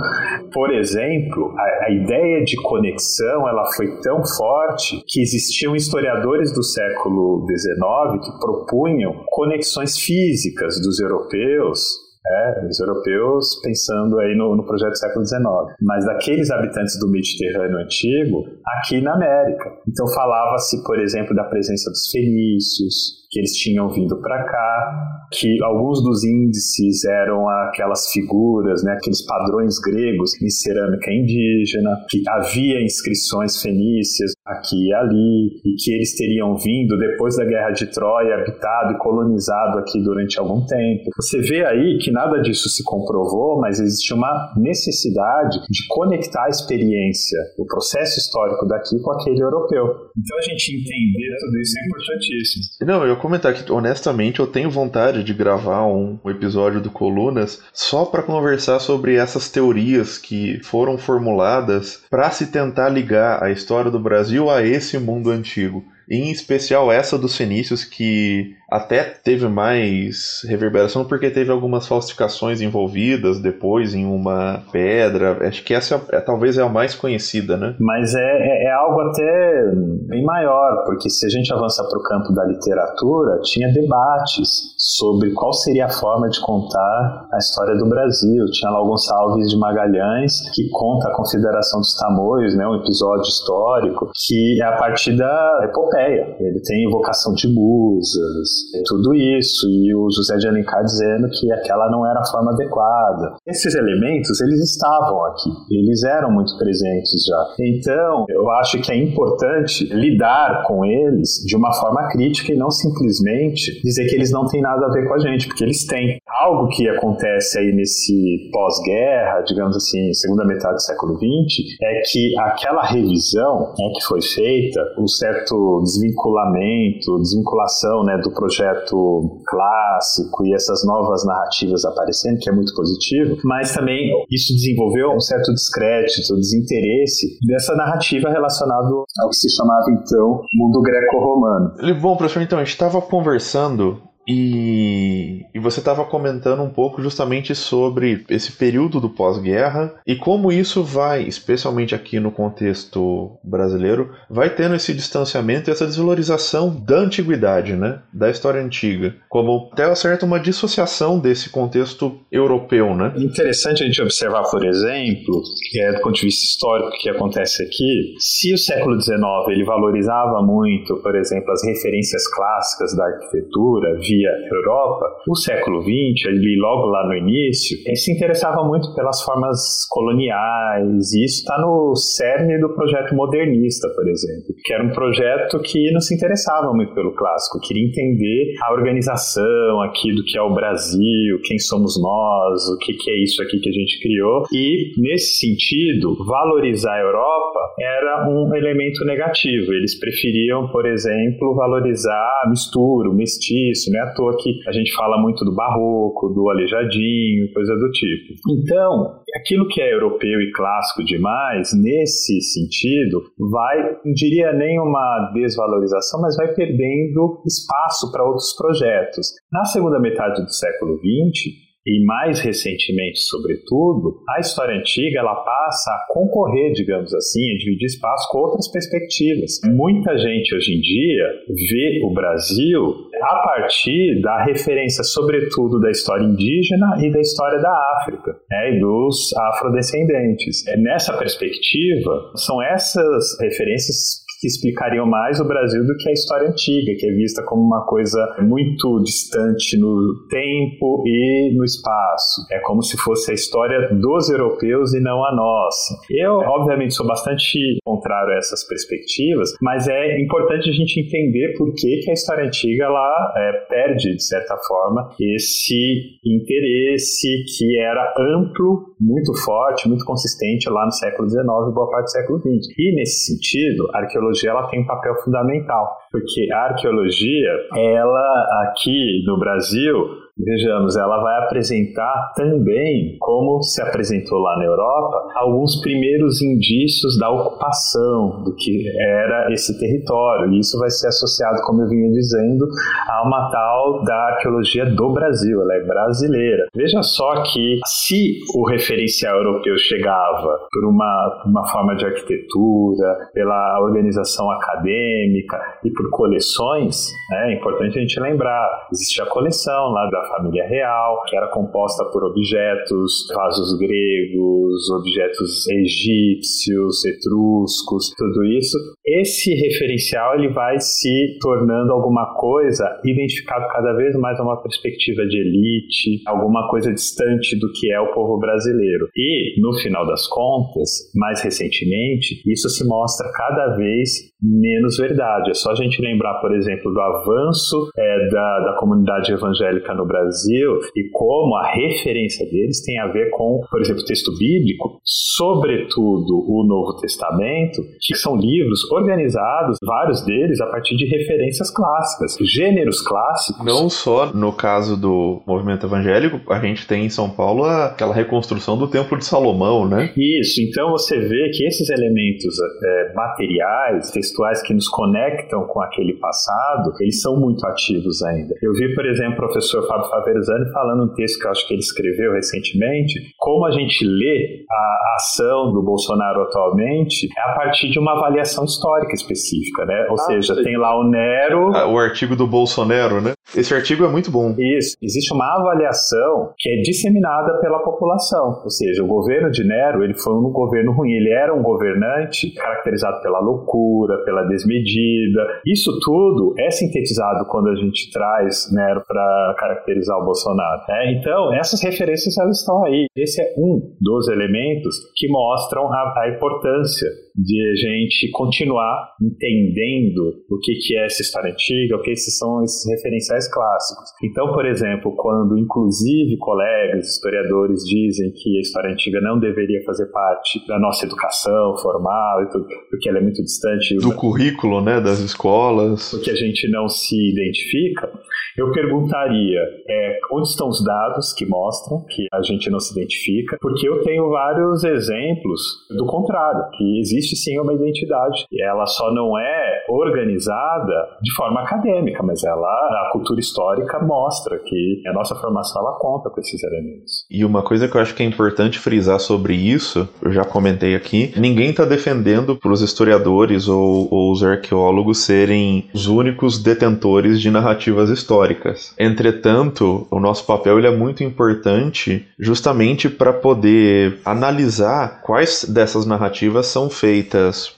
por exemplo, a, a ideia de conexão, ela foi tão forte que existiam historiadores do século XIX que propunham conexões físicas dos europeus é, os europeus pensando aí no, no projeto do século XIX, mas daqueles habitantes do Mediterrâneo antigo aqui na América. Então falava-se, por exemplo, da presença dos fenícios, que eles tinham vindo para cá, que alguns dos índices eram aquelas figuras, né, aqueles padrões gregos em cerâmica indígena, que havia inscrições fenícias aqui e ali, e que eles teriam vindo depois da Guerra de Troia, habitado e colonizado aqui durante algum tempo. Você vê aí que nada disso se comprovou, mas existe uma necessidade de conectar a experiência, o processo histórico daqui com aquele europeu. Então a gente entender tudo isso é importantíssimo. Não, eu comentar que, honestamente, eu tenho vontade de gravar um, episódio do Colunas só para conversar sobre essas teorias que foram formuladas para se tentar ligar a história do Brasil a esse mundo antigo. Em especial essa dos fenícios, que até teve mais reverberação porque teve algumas falsificações envolvidas depois em uma pedra. Acho que essa é, talvez é a mais conhecida, né? Mas é, é, é algo até bem maior, porque se a gente avançar para o campo da literatura, tinha debates sobre qual seria a forma de contar a história do Brasil. Tinha lá alguns salves de Magalhães que conta a Confederação dos Tamoios, né, um episódio histórico que é a partir da epopeia. Ele tem invocação de musas, tudo isso, e o José de Alencar dizendo que aquela não era a forma adequada. Esses elementos, eles estavam aqui, eles eram muito presentes já. Então, eu acho que é importante lidar com eles de uma forma crítica e não simplesmente dizer que eles não têm nada a ver com a gente, porque eles têm. Algo que acontece aí nesse pós-guerra, digamos assim, segunda metade do século XX, é que aquela revisão né, que foi feita, um certo desvinculamento, desvinculação né, do projeto clássico e essas novas narrativas aparecendo, que é muito positivo, mas também isso desenvolveu um certo descrédito, desinteresse dessa narrativa relacionada ao que se chamava então mundo greco-romano. Bom, professor, então a gente estava conversando e, e, você estava comentando um pouco justamente sobre esse período do pós-guerra e como isso vai, especialmente aqui no contexto brasileiro, vai tendo esse distanciamento e essa desvalorização da antiguidade, né? Da história antiga. Como até certo uma dissociação desse contexto europeu, né? Interessante a gente observar, por exemplo, é do ponto de vista histórico que acontece aqui, se o século XIX ele valorizava muito, por exemplo, as referências clássicas da arquitetura, via Europa, o século XX, ali logo lá no início, ele se interessava muito pelas formas coloniais, e isso está no cerne do projeto modernista, por exemplo, que era um projeto que não se interessava muito pelo clássico, queria entender a organização aqui do que é o Brasil, quem somos nós, o que, que é isso aqui que a gente criou, e nesse sentido, valorizar a Europa era um elemento negativo. Eles preferiam, por exemplo, valorizar mistura, mestiço, não à toa que a gente fala muito do barroco, do aleijadinho, coisa do tipo. Então, aquilo que é europeu e clássico demais, nesse sentido, vai, não diria nem uma desvalorização, mas vai perdendo espaço para outros projetos. Na segunda metade do século XX, e mais recentemente, sobretudo, a história antiga ela passa a concorrer, digamos assim, a dividir espaço com outras perspectivas. Muita gente hoje em dia vê o Brasil a partir da referência, sobretudo, da história indígena e da história da África né, e dos afrodescendentes. É nessa perspectiva, são essas referências que explicariam mais o Brasil do que a história antiga, que é vista como uma coisa muito distante no tempo e no espaço. É como se fosse a história dos europeus e não a nossa. Eu, obviamente, sou bastante contrário a essas perspectivas, mas é importante a gente entender por que, que a história antiga ela é, perde, de certa forma, esse interesse que era amplo, muito forte, muito consistente lá no século XIX e boa parte do século XX. E, nesse sentido, a arqueologia arqueologia ela tem um papel fundamental, porque a arqueologia, ela aqui no Brasil, Vejamos, ela vai apresentar também, como se apresentou lá na Europa, alguns primeiros indícios da ocupação do que era esse território. E isso vai ser associado, como eu vinha dizendo, a uma tal da arqueologia do Brasil, ela é brasileira. Veja só que se o referencial europeu chegava por uma, uma forma de arquitetura, pela organização acadêmica e por coleções, né, é importante a gente lembrar, existe a coleção lá da família real, que era composta por objetos, vasos gregos, objetos egípcios, etruscos, tudo isso. Esse referencial ele vai se tornando alguma coisa identificado cada vez mais a uma perspectiva de elite, alguma coisa distante do que é o povo brasileiro. E, no final das contas, mais recentemente, isso se mostra cada vez menos verdade. É só a gente lembrar, por exemplo, do avanço é, da, da comunidade evangélica no Brasil e como a referência deles tem a ver com, por exemplo, o texto bíblico, sobretudo o Novo Testamento, que são livros organizados, vários deles, a partir de referências clássicas, gêneros clássicos. Não só no caso do movimento evangélico, a gente tem em São Paulo aquela reconstrução do Templo de Salomão, né? Isso, então você vê que esses elementos é, materiais, textuais que nos conectam com aquele passado, eles são muito ativos ainda. Eu vi, por exemplo, o professor Fábio Faverzani falando um texto que eu acho que ele escreveu recentemente, como a gente lê a ação do Bolsonaro atualmente é a partir de uma avaliação histórica específica, né? Ou ah, seja, tem lá o Nero... Ah, o artigo do Bolsonaro, né? Esse artigo é muito bom. Isso. Existe uma avaliação que é disseminada pela população. Ou seja, o governo de Nero, ele foi um governo ruim. Ele era um governante caracterizado pela loucura, pela desmedida. Isso tudo é sintetizado quando a gente traz Nero para caracterizar o Bolsonaro. É, então, essas referências elas estão aí. Esse é um dos elementos que mostram a, a importância de a gente continuar entendendo o que, que é essa história antiga, o que esses são esses referenciais clássicos. Então, por exemplo, quando inclusive colegas historiadores dizem que a história antiga não deveria fazer parte da nossa educação formal e tudo, porque ela é muito distante do currículo, né, das escolas, porque a gente não se identifica, eu perguntaria é, onde estão os dados que mostram que a gente não se identifica, porque eu tenho vários exemplos do contrário, que existe sim uma identidade e ela só não é organizada de forma acadêmica, mas ela a cultura histórica mostra que a nossa formação ela conta com esses elementos. E uma coisa que eu acho que é importante frisar sobre isso, eu já comentei aqui, ninguém está defendendo para os historiadores ou, ou os arqueólogos serem os únicos detentores de narrativas históricas. Entretanto, o nosso papel ele é muito importante justamente para poder analisar quais dessas narrativas são feitas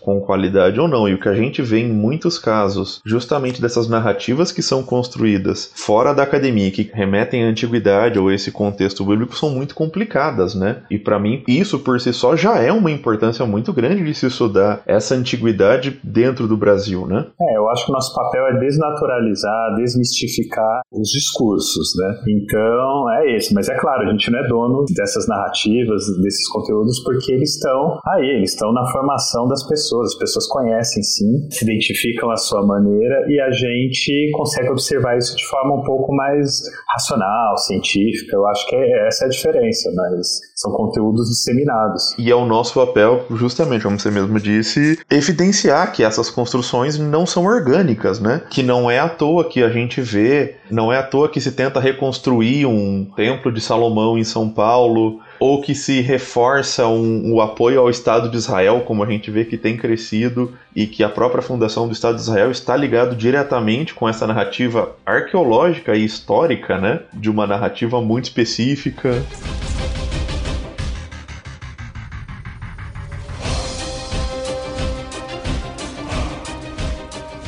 com qualidade ou não. E o que a gente vê em muitos casos, justamente dessas narrativas que são construídas fora da academia, que remetem à antiguidade ou esse contexto bíblico, são muito complicadas, né? E para mim, isso por si só já é uma importância muito grande de se estudar essa antiguidade dentro do Brasil, né? É, eu acho que o nosso papel é desnaturalizar, desmistificar os discursos, né? Então, é esse. Mas é claro, a gente não é dono dessas narrativas, desses conteúdos, porque eles estão aí, eles estão na formação das pessoas. As pessoas conhecem, sim, se identificam à sua maneira e a gente consegue observar isso de forma um pouco mais racional, científica. Eu acho que é, essa é a diferença, mas são conteúdos disseminados. E é o nosso papel, justamente, como você mesmo disse, evidenciar que essas construções não são orgânicas, né? Que não é à toa que a gente vê, não é à toa que se tenta reconstruir um templo de Salomão em São Paulo, ou que se reforça um, o apoio ao Estado de Israel, como a gente vê que tem crescido, e que a própria fundação do Estado de Israel está ligado diretamente com essa narrativa arqueológica e histórica, né? De uma narrativa muito específica.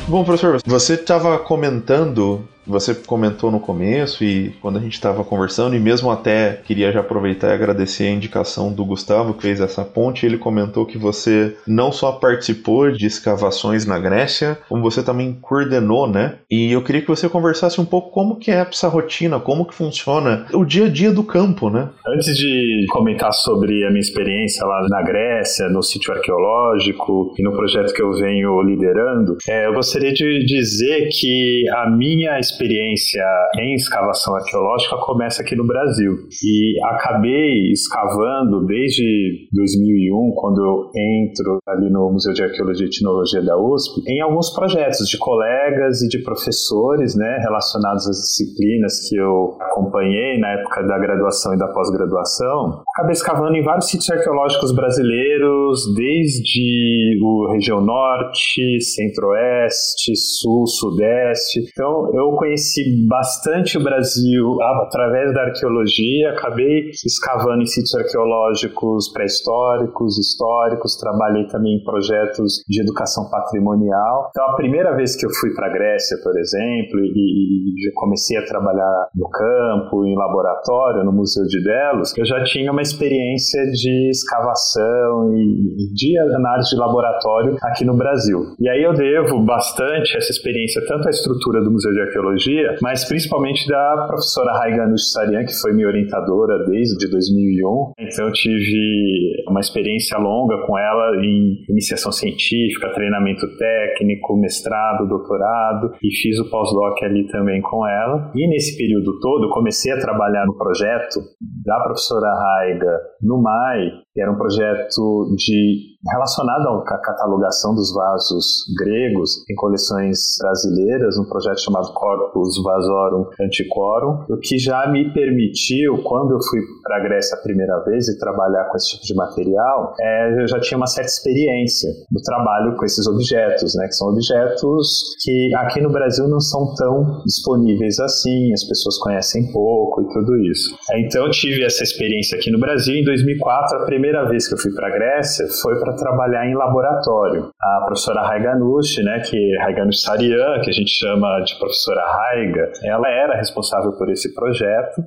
Bom, professor, você estava comentando você comentou no começo e quando a gente estava conversando, e mesmo até queria já aproveitar e agradecer a indicação do Gustavo que fez essa ponte. Ele comentou que você não só participou de escavações na Grécia, como você também coordenou, né? E eu queria que você conversasse um pouco como que é essa rotina, como que funciona o dia a dia do campo, né? Antes de comentar sobre a minha experiência lá na Grécia, no sítio arqueológico e no projeto que eu venho liderando, é, eu gostaria de dizer que a minha experiência experiência em escavação arqueológica começa aqui no Brasil. E acabei escavando desde 2001, quando eu entro ali no Museu de Arqueologia e Etnologia da USP, em alguns projetos de colegas e de professores, né, relacionados às disciplinas que eu acompanhei na época da graduação e da pós-graduação. Acabei escavando em vários sítios arqueológicos brasileiros, desde o região norte, centro-oeste, sul, sudeste. Então, eu conheci conheci bastante o Brasil através da arqueologia, acabei escavando em sítios arqueológicos pré-históricos, históricos, trabalhei também em projetos de educação patrimonial. Então, a primeira vez que eu fui para a Grécia, por exemplo, e, e comecei a trabalhar no campo, em laboratório, no Museu de Delos, eu já tinha uma experiência de escavação e de análise de laboratório aqui no Brasil. E aí eu devo bastante essa experiência tanto à estrutura do Museu de Arqueologia mas principalmente da professora Raiga Nussarian, que foi minha orientadora desde 2001. Então eu tive uma experiência longa com ela em iniciação científica, treinamento técnico, mestrado, doutorado e fiz o pós-doc ali também com ela. E nesse período todo comecei a trabalhar no projeto da professora Raiga no MAI, que era um projeto de relacionado à catalogação dos vasos gregos em coleções brasileiras, um projeto chamado Corpus Vasorum Antiquorum, o que já me permitiu, quando eu fui para a Grécia a primeira vez e trabalhar com esse tipo de material, é, eu já tinha uma certa experiência no trabalho com esses objetos, né, que são objetos que aqui no Brasil não são tão disponíveis assim, as pessoas conhecem pouco e tudo isso. Então eu tive essa experiência aqui no Brasil. Em 2004, a primeira vez que eu fui para a Grécia foi para trabalhar em laboratório. A professora Raiga Nushi, né, que é Raiga Sarian, que a gente chama de professora Raiga, ela era responsável por esse projeto.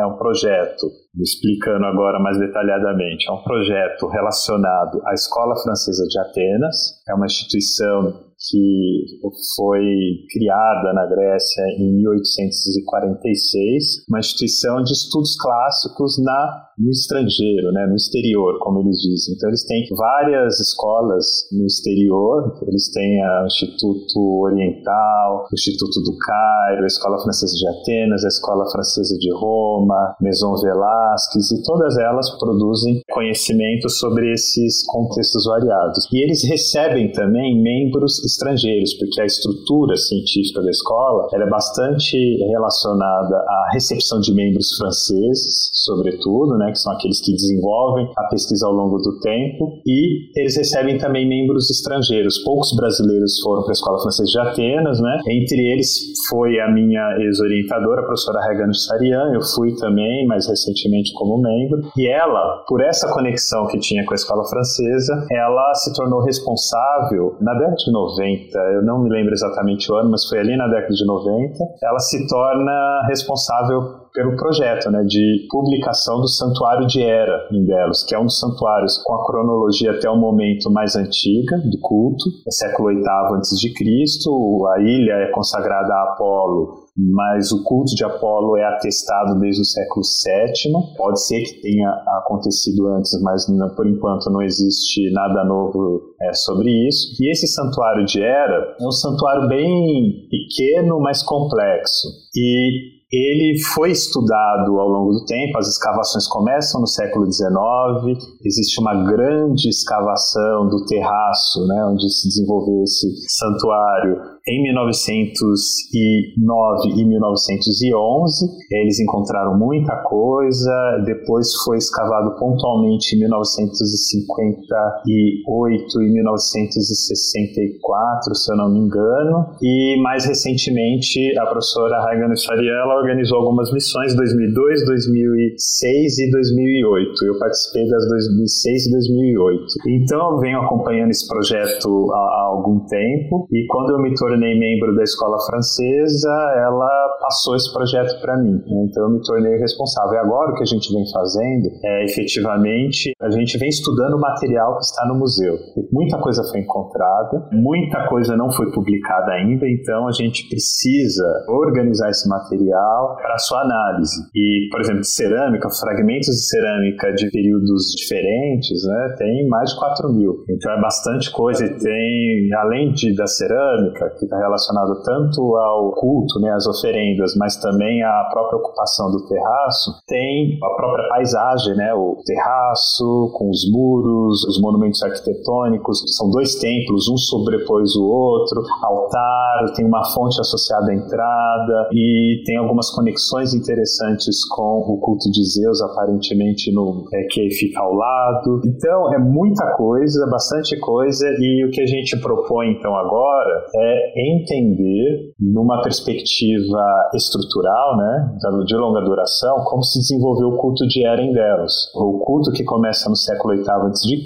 É um projeto, explicando agora mais detalhadamente, é um projeto relacionado à Escola Francesa de Atenas, é uma instituição que foi criada na Grécia em 1846, uma instituição de estudos clássicos na no estrangeiro, né, no exterior, como eles dizem. Então eles têm várias escolas no exterior, eles têm o Instituto Oriental, o Instituto do Cairo, a Escola Francesa de Atenas, a Escola Francesa de Roma, Maison Velázquez, e todas elas produzem conhecimento sobre esses contextos variados. E eles recebem também membros estrangeiros, porque a estrutura científica da escola é bastante relacionada à recepção de membros franceses, sobretudo, né, né, que são aqueles que desenvolvem a pesquisa ao longo do tempo, e eles recebem também membros estrangeiros. Poucos brasileiros foram para a Escola Francesa de Atenas, né? Entre eles foi a minha ex-orientadora, a professora Regan Sarian, eu fui também, mais recentemente como membro, e ela, por essa conexão que tinha com a Escola Francesa, ela se tornou responsável na década de 90, eu não me lembro exatamente o ano, mas foi ali na década de 90, ela se torna responsável pelo projeto né, de publicação do Santuário de Hera em Delos, que é um dos santuários com a cronologia até o momento mais antiga do culto, é século VIII a.C. A ilha é consagrada a Apolo mas o culto de Apolo é atestado desde o século VII. Pode ser que tenha acontecido antes, mas não, por enquanto não existe nada novo é, sobre isso. E esse santuário de Hera é um santuário bem pequeno, mas complexo. E ele foi estudado ao longo do tempo, as escavações começam no século XIX, existe uma grande escavação do terraço, né, onde se desenvolveu esse santuário em 1909 e 1911. Eles encontraram muita coisa, depois foi escavado pontualmente em 1958 e 1964, se eu não me engano, e mais recentemente a professora Raigana Fariella organizou algumas missões 2002, 2006 e 2008. Eu participei das 2006 e 2008. Então eu venho acompanhando esse projeto há, há algum tempo e quando eu me tornei membro da escola francesa, ela passou esse projeto para mim. Né? Então eu me tornei responsável. E agora o que a gente vem fazendo é efetivamente a gente vem estudando o material que está no museu. Muita coisa foi encontrada, muita coisa não foi publicada ainda, então a gente precisa organizar esse material para sua análise. E, por exemplo, de cerâmica, fragmentos de cerâmica de períodos diferentes, né, tem mais de 4 mil. Então é bastante coisa. E tem, além de, da cerâmica, que está relacionado tanto ao culto, né, às oferendas, mas também à própria ocupação do terraço, tem a própria paisagem, né, o terraço com os muros, os monumentos arquitetônicos, são dois templos, um sobrepôs o outro, altar, tem uma fonte associada à entrada e tem algumas conexões interessantes com o culto de Zeus, aparentemente no é, que fica ao lado. Então é muita coisa, bastante coisa e o que a gente propõe então agora é entender, numa perspectiva estrutural, né, de longa duração, como se desenvolveu o culto de Hera em Delos. O culto que começa no século VIII a.C.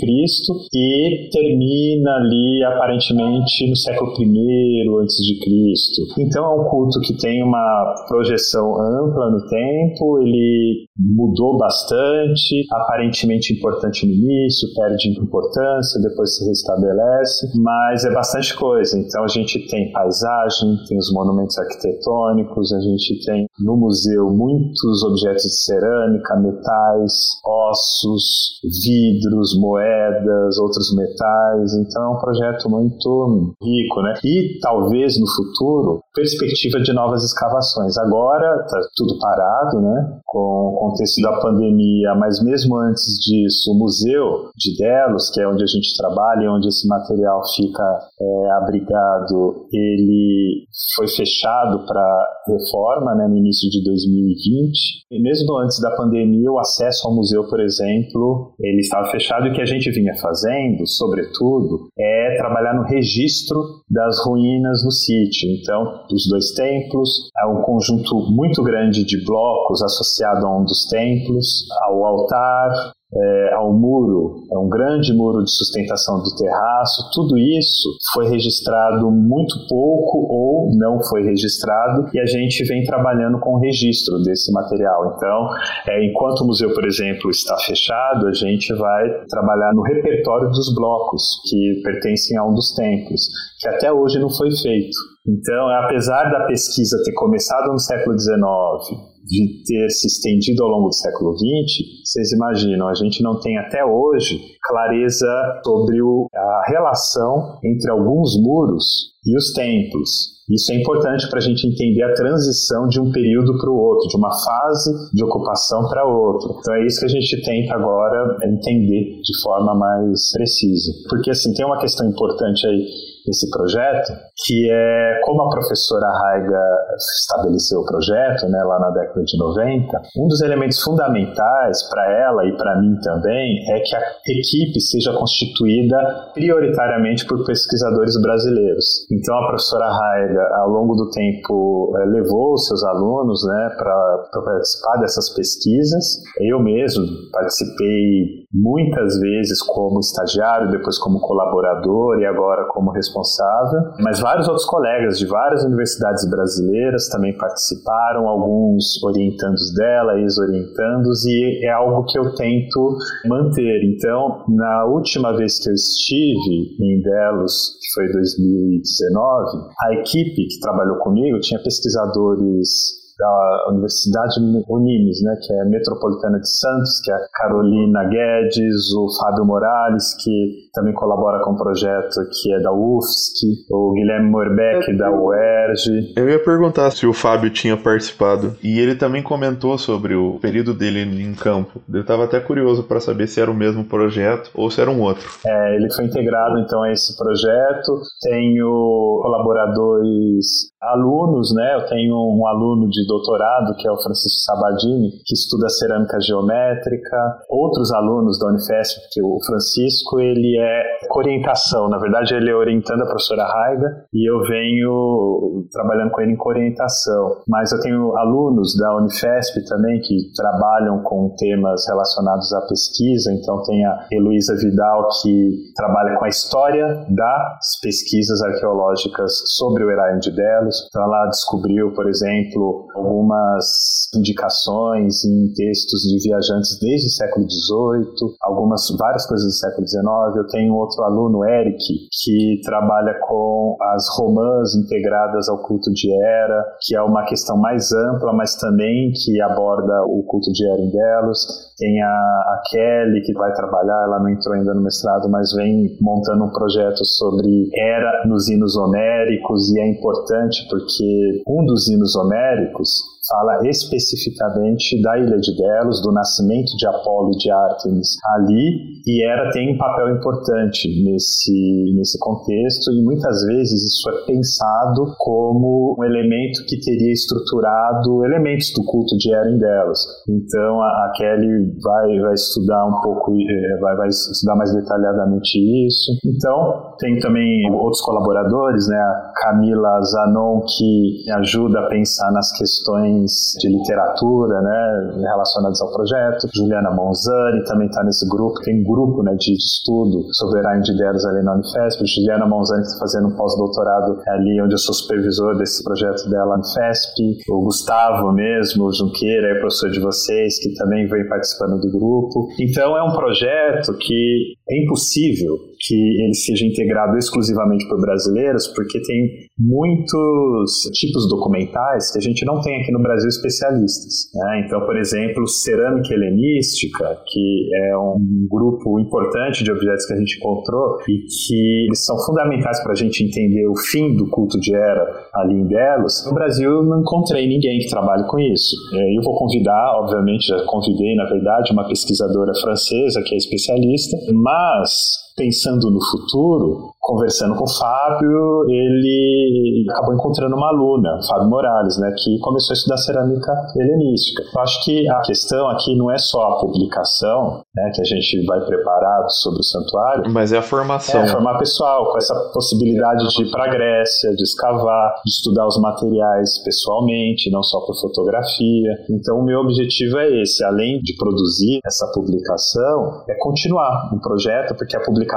e termina ali, aparentemente, no século I a.C. Então é um culto que tem uma projeção ampla no tempo, ele mudou bastante, aparentemente importante no início, perde importância, depois se restabelece, mas é bastante coisa. Então a gente tem paisagem, tem os monumentos arquitetônicos, a gente tem no museu muitos objetos de cerâmica, metais, ossos, vidros, moedas, outros metais. Então é um projeto muito rico, né? E talvez no futuro perspectiva de novas escavações. Agora está tudo parado, né? Com o contexto da pandemia, mas mesmo antes disso, o museu de Delos, que é onde a gente trabalha, onde esse material fica é, abrigado, ele foi fechado para reforma, né? No início de 2020. E mesmo antes da pandemia, o acesso ao museu, por exemplo, ele estava fechado e o que a gente vinha fazendo, sobretudo, é trabalhar no registro das ruínas no sítio. Então, dos dois templos, é um conjunto muito grande de blocos associado a um dos templos, ao altar, é, ao muro, é um grande muro de sustentação do terraço, tudo isso foi registrado muito pouco ou não foi registrado e a gente vem trabalhando com o registro desse material. Então, é, enquanto o museu, por exemplo, está fechado, a gente vai trabalhar no repertório dos blocos que pertencem a um dos templos, que até hoje não foi feito. Então, apesar da pesquisa ter começado no século XIX, de ter se estendido ao longo do século XX, vocês imaginam, a gente não tem até hoje clareza sobre o, a relação entre alguns muros e os templos. Isso é importante para a gente entender a transição de um período para o outro, de uma fase de ocupação para outra. Então é isso que a gente tenta agora entender de forma mais precisa. Porque assim, tem uma questão importante aí esse projeto, que é como a professora Raiga estabeleceu o projeto, né, lá na década de 90, um dos elementos fundamentais para ela e para mim também é que a equipe seja constituída prioritariamente por pesquisadores brasileiros. Então a professora Raiga, ao longo do tempo, eh, levou os seus alunos né, para participar dessas pesquisas. Eu mesmo participei muitas vezes como estagiário, depois como colaborador e agora como responsável. Mas vários outros colegas de várias universidades brasileiras também participaram, alguns orientandos dela, ex-orientandos, e é algo que eu tento manter. Então, na última vez que eu estive em Delos, que foi 2019, a equipe que trabalhou comigo tinha pesquisadores da Universidade Unimes, né, que é Metropolitana de Santos, que é a Carolina Guedes, o Fábio Morales, que também colabora com o um projeto que é da UFSC, o Guilherme Morbeck, da UERJ. Eu ia perguntar se o Fábio tinha participado, e ele também comentou sobre o período dele em campo. Eu estava até curioso para saber se era o mesmo projeto ou se era um outro. É, ele foi integrado então a esse projeto. Tenho colaboradores alunos, né? Eu tenho um aluno de doutorado, que é o Francisco Sabadini, que estuda cerâmica geométrica. Outros alunos da Unifesp, porque o Francisco, ele é orientação. Na verdade, ele é orientando a professora Raiga e eu venho trabalhando com ele em orientação. Mas eu tenho alunos da Unifesp também que trabalham com temas relacionados à pesquisa. Então, tem a Heloísa Vidal, que trabalha com a história das pesquisas arqueológicas sobre o Eraim de Delos então ela descobriu, por exemplo, algumas indicações em textos de viajantes desde o século XVIII, algumas várias coisas do século XIX. Eu tenho outro aluno, Eric, que trabalha com as romãs integradas ao culto de Hera, que é uma questão mais ampla, mas também que aborda o culto de Hera em Delos. Tem a, a Kelly, que vai trabalhar, ela não entrou ainda no mestrado, mas vem montando um projeto sobre Hera nos hinos homéricos, e é importante porque um dos hinos homéricos Romans fala especificamente da Ilha de Delos, do nascimento de Apolo e de Ártemis ali, e Hera tem um papel importante nesse, nesse contexto, e muitas vezes isso é pensado como um elemento que teria estruturado elementos do culto de Hera em Delos. Então a, a Kelly vai, vai estudar um pouco, eh, vai, vai estudar mais detalhadamente isso. Então, tem também outros colaboradores, né, a Camila Zanon, que ajuda a pensar nas questões questões de literatura, né, relacionadas ao projeto. Juliana Monzani também está nesse grupo, tem um grupo, né, de estudo sobre Erain de Deros ali na Unifesp. Juliana Monzani está fazendo um pós-doutorado ali, onde eu sou supervisor desse projeto dela na Unifesp. O Gustavo mesmo, o Junqueira, é professor de vocês, que também vem participando do grupo. Então é um projeto que é impossível que ele seja integrado exclusivamente por brasileiros, porque tem muitos tipos documentais que a gente não tem aqui no Brasil especialistas. Né? Então, por exemplo, cerâmica helenística, que é um grupo importante de objetos que a gente encontrou e que eles são fundamentais para a gente entender o fim do culto de Hera ali em Delos. No Brasil, eu não encontrei ninguém que trabalhe com isso. É, eu vou convidar, obviamente, já convidei, na verdade, uma pesquisadora francesa que é especialista, mas us. Pensando no futuro, conversando com o Fábio, ele acabou encontrando uma aluna, Fábio Morales, né, que começou a estudar cerâmica helenística. Eu acho que a questão aqui não é só a publicação, né, que a gente vai preparado sobre o santuário, mas é a formação. É formar pessoal, com essa possibilidade de ir para a Grécia, de escavar, de estudar os materiais pessoalmente, não só por fotografia. Então, o meu objetivo é esse, além de produzir essa publicação, é continuar um projeto, porque a publicação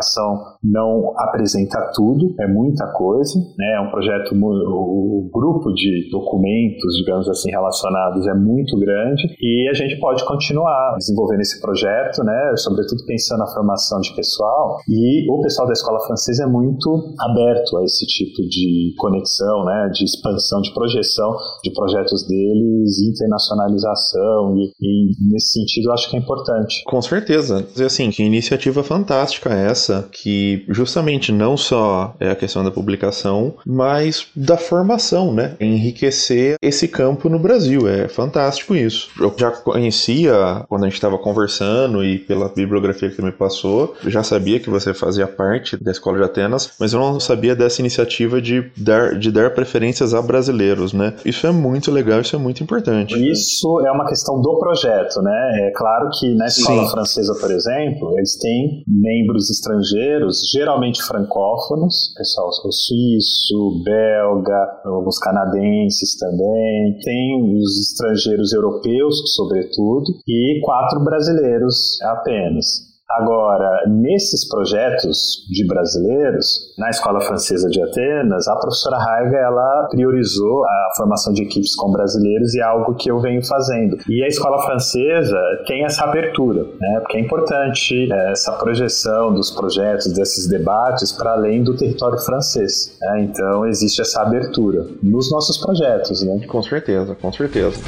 não apresenta tudo, é muita coisa, né? É um projeto, o, grupo de documentos, digamos assim, relacionados é muito grande e a gente pode continuar desenvolvendo esse projeto, né? Sobretudo pensando na formação de pessoal e o pessoal da escola francesa é muito aberto a esse tipo de conexão, né? De expansão, de projeção de projetos deles, internacionalização e, e nesse sentido acho que é importante. Com certeza. Assim, que iniciativa fantástica essa essa, que justamente não só é a questão da publicação, mas da formação, né? Enriquecer esse campo no Brasil. É fantástico isso. Eu já conhecia quando a gente estava conversando e pela bibliografia que você me passou, já sabia que você fazia parte da Escola de Atenas, mas eu não sabia dessa iniciativa de dar, de dar preferências a brasileiros, né? Isso é muito legal, isso é muito importante. Isso é uma questão do projeto, né? É claro que na escola Sim. francesa, por exemplo, eles têm membros estrangeiros, geralmente francófonos, pessoal suíço, belga, alguns canadenses também, tem os estrangeiros europeus, sobretudo, e quatro brasileiros apenas. Agora, nesses projetos de brasileiros, na Escola Francesa de Atenas, a professora Raiga ela priorizou a formação de equipes com brasileiros e é algo que eu venho fazendo. E a Escola Francesa tem essa abertura, né? porque é importante é, essa projeção dos projetos, desses debates para além do território francês. Né? Então, existe essa abertura nos nossos projetos. Né? Com certeza, com certeza.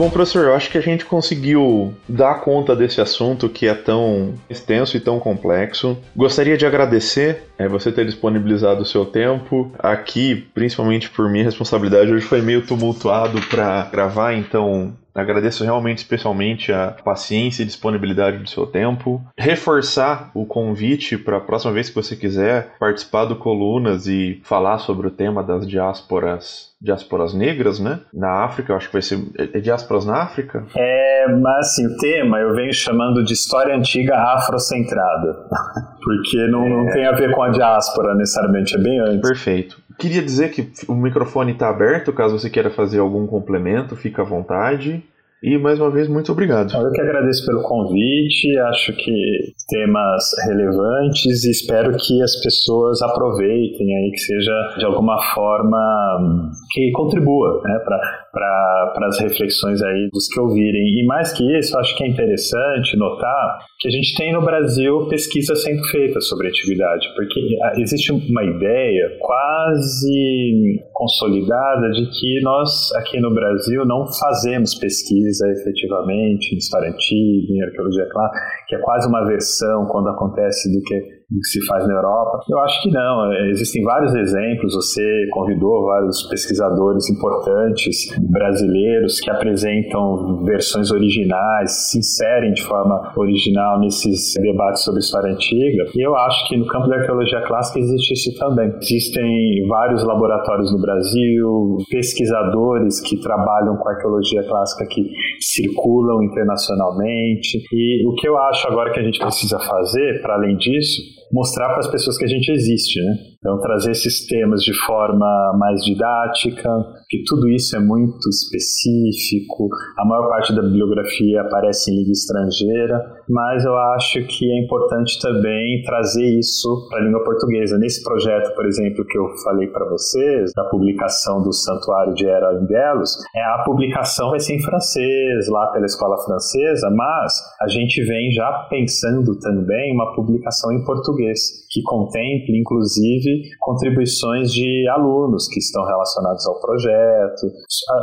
Bom, professor, eu acho que a gente conseguiu dar conta desse assunto que é tão extenso e tão complexo. Gostaria de agradecer é, você ter disponibilizado o seu tempo. Aqui, principalmente por minha responsabilidade, hoje foi meio tumultuado para gravar, então Agradeço realmente especialmente a paciência e disponibilidade do seu tempo. Reforçar o convite para a próxima vez que você quiser participar do Colunas e falar sobre o tema das diásporas diásporas negras, né? Na África, eu acho que vai ser. É, é diásporas na África? É, mas assim, o tema eu venho chamando de história antiga afrocentrada. Porque não, é... não tem a ver com a diáspora necessariamente, é bem antes. Perfeito. Queria dizer que o microfone está aberto, caso você queira fazer algum complemento, fica à vontade. E mais uma vez, muito obrigado. Eu que agradeço pelo convite, acho que temas relevantes e espero que as pessoas aproveitem aí, que seja de alguma forma que contribua né, para as reflexões aí dos que ouvirem. E mais que isso, acho que é interessante notar que a gente tem no Brasil pesquisa sendo feita sobre atividade, porque existe uma ideia quase consolidada de que nós aqui no Brasil não fazemos pesquisa efetivamente em história antiga, em arqueologia clássica, que é quase uma versão quando acontece do que que se faz na Europa? Eu acho que não. Existem vários exemplos. Você convidou vários pesquisadores importantes brasileiros que apresentam versões originais, se inserem de forma original nesses debates sobre história antiga. E eu acho que no campo da arqueologia clássica existe isso também. Existem vários laboratórios no Brasil, pesquisadores que trabalham com arqueologia clássica que circulam internacionalmente. E o que eu acho agora que a gente precisa fazer, para além disso, mostrar para as pessoas que a gente existe, né? Então, trazer esses temas de forma mais didática, que tudo isso é muito específico, a maior parte da bibliografia aparece em língua estrangeira, mas eu acho que é importante também trazer isso para a língua portuguesa. Nesse projeto, por exemplo, que eu falei para vocês, da publicação do Santuário de Era em Belos, é, a publicação vai ser em francês, lá pela escola francesa, mas a gente vem já pensando também uma publicação em português, focus que contemple, inclusive, contribuições de alunos que estão relacionados ao projeto.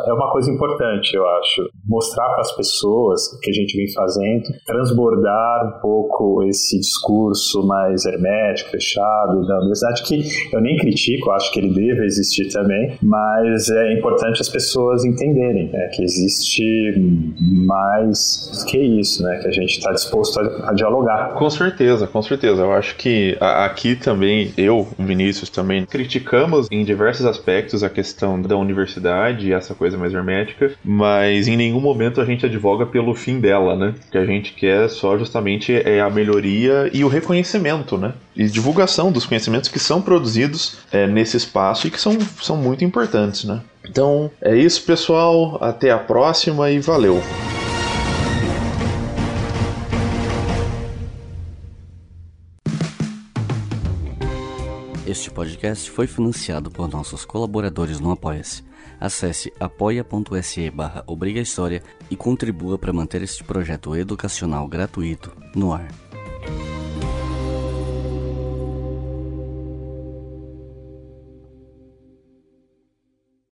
É uma coisa importante, eu acho, mostrar para as pessoas que a gente vem fazendo, transbordar um pouco esse discurso mais hermético, fechado da universidade, que eu nem critico, acho que ele deve existir também, mas é importante as pessoas entenderem né, que existe mais que isso, né, que a gente está disposto a, a dialogar. Com certeza, com certeza. Eu acho que aqui também, eu, Vinícius, também criticamos em diversos aspectos a questão da universidade e essa coisa mais hermética, mas em nenhum momento a gente advoga pelo fim dela, né? O que a gente quer só justamente é a melhoria e o reconhecimento, né? E divulgação dos conhecimentos que são produzidos é, nesse espaço e que são, são muito importantes, né? Então é isso, pessoal. Até a próxima e valeu! Este podcast foi financiado por nossos colaboradores no Apoia-se. Acesse apoia.se barra e contribua para manter este projeto educacional gratuito no ar.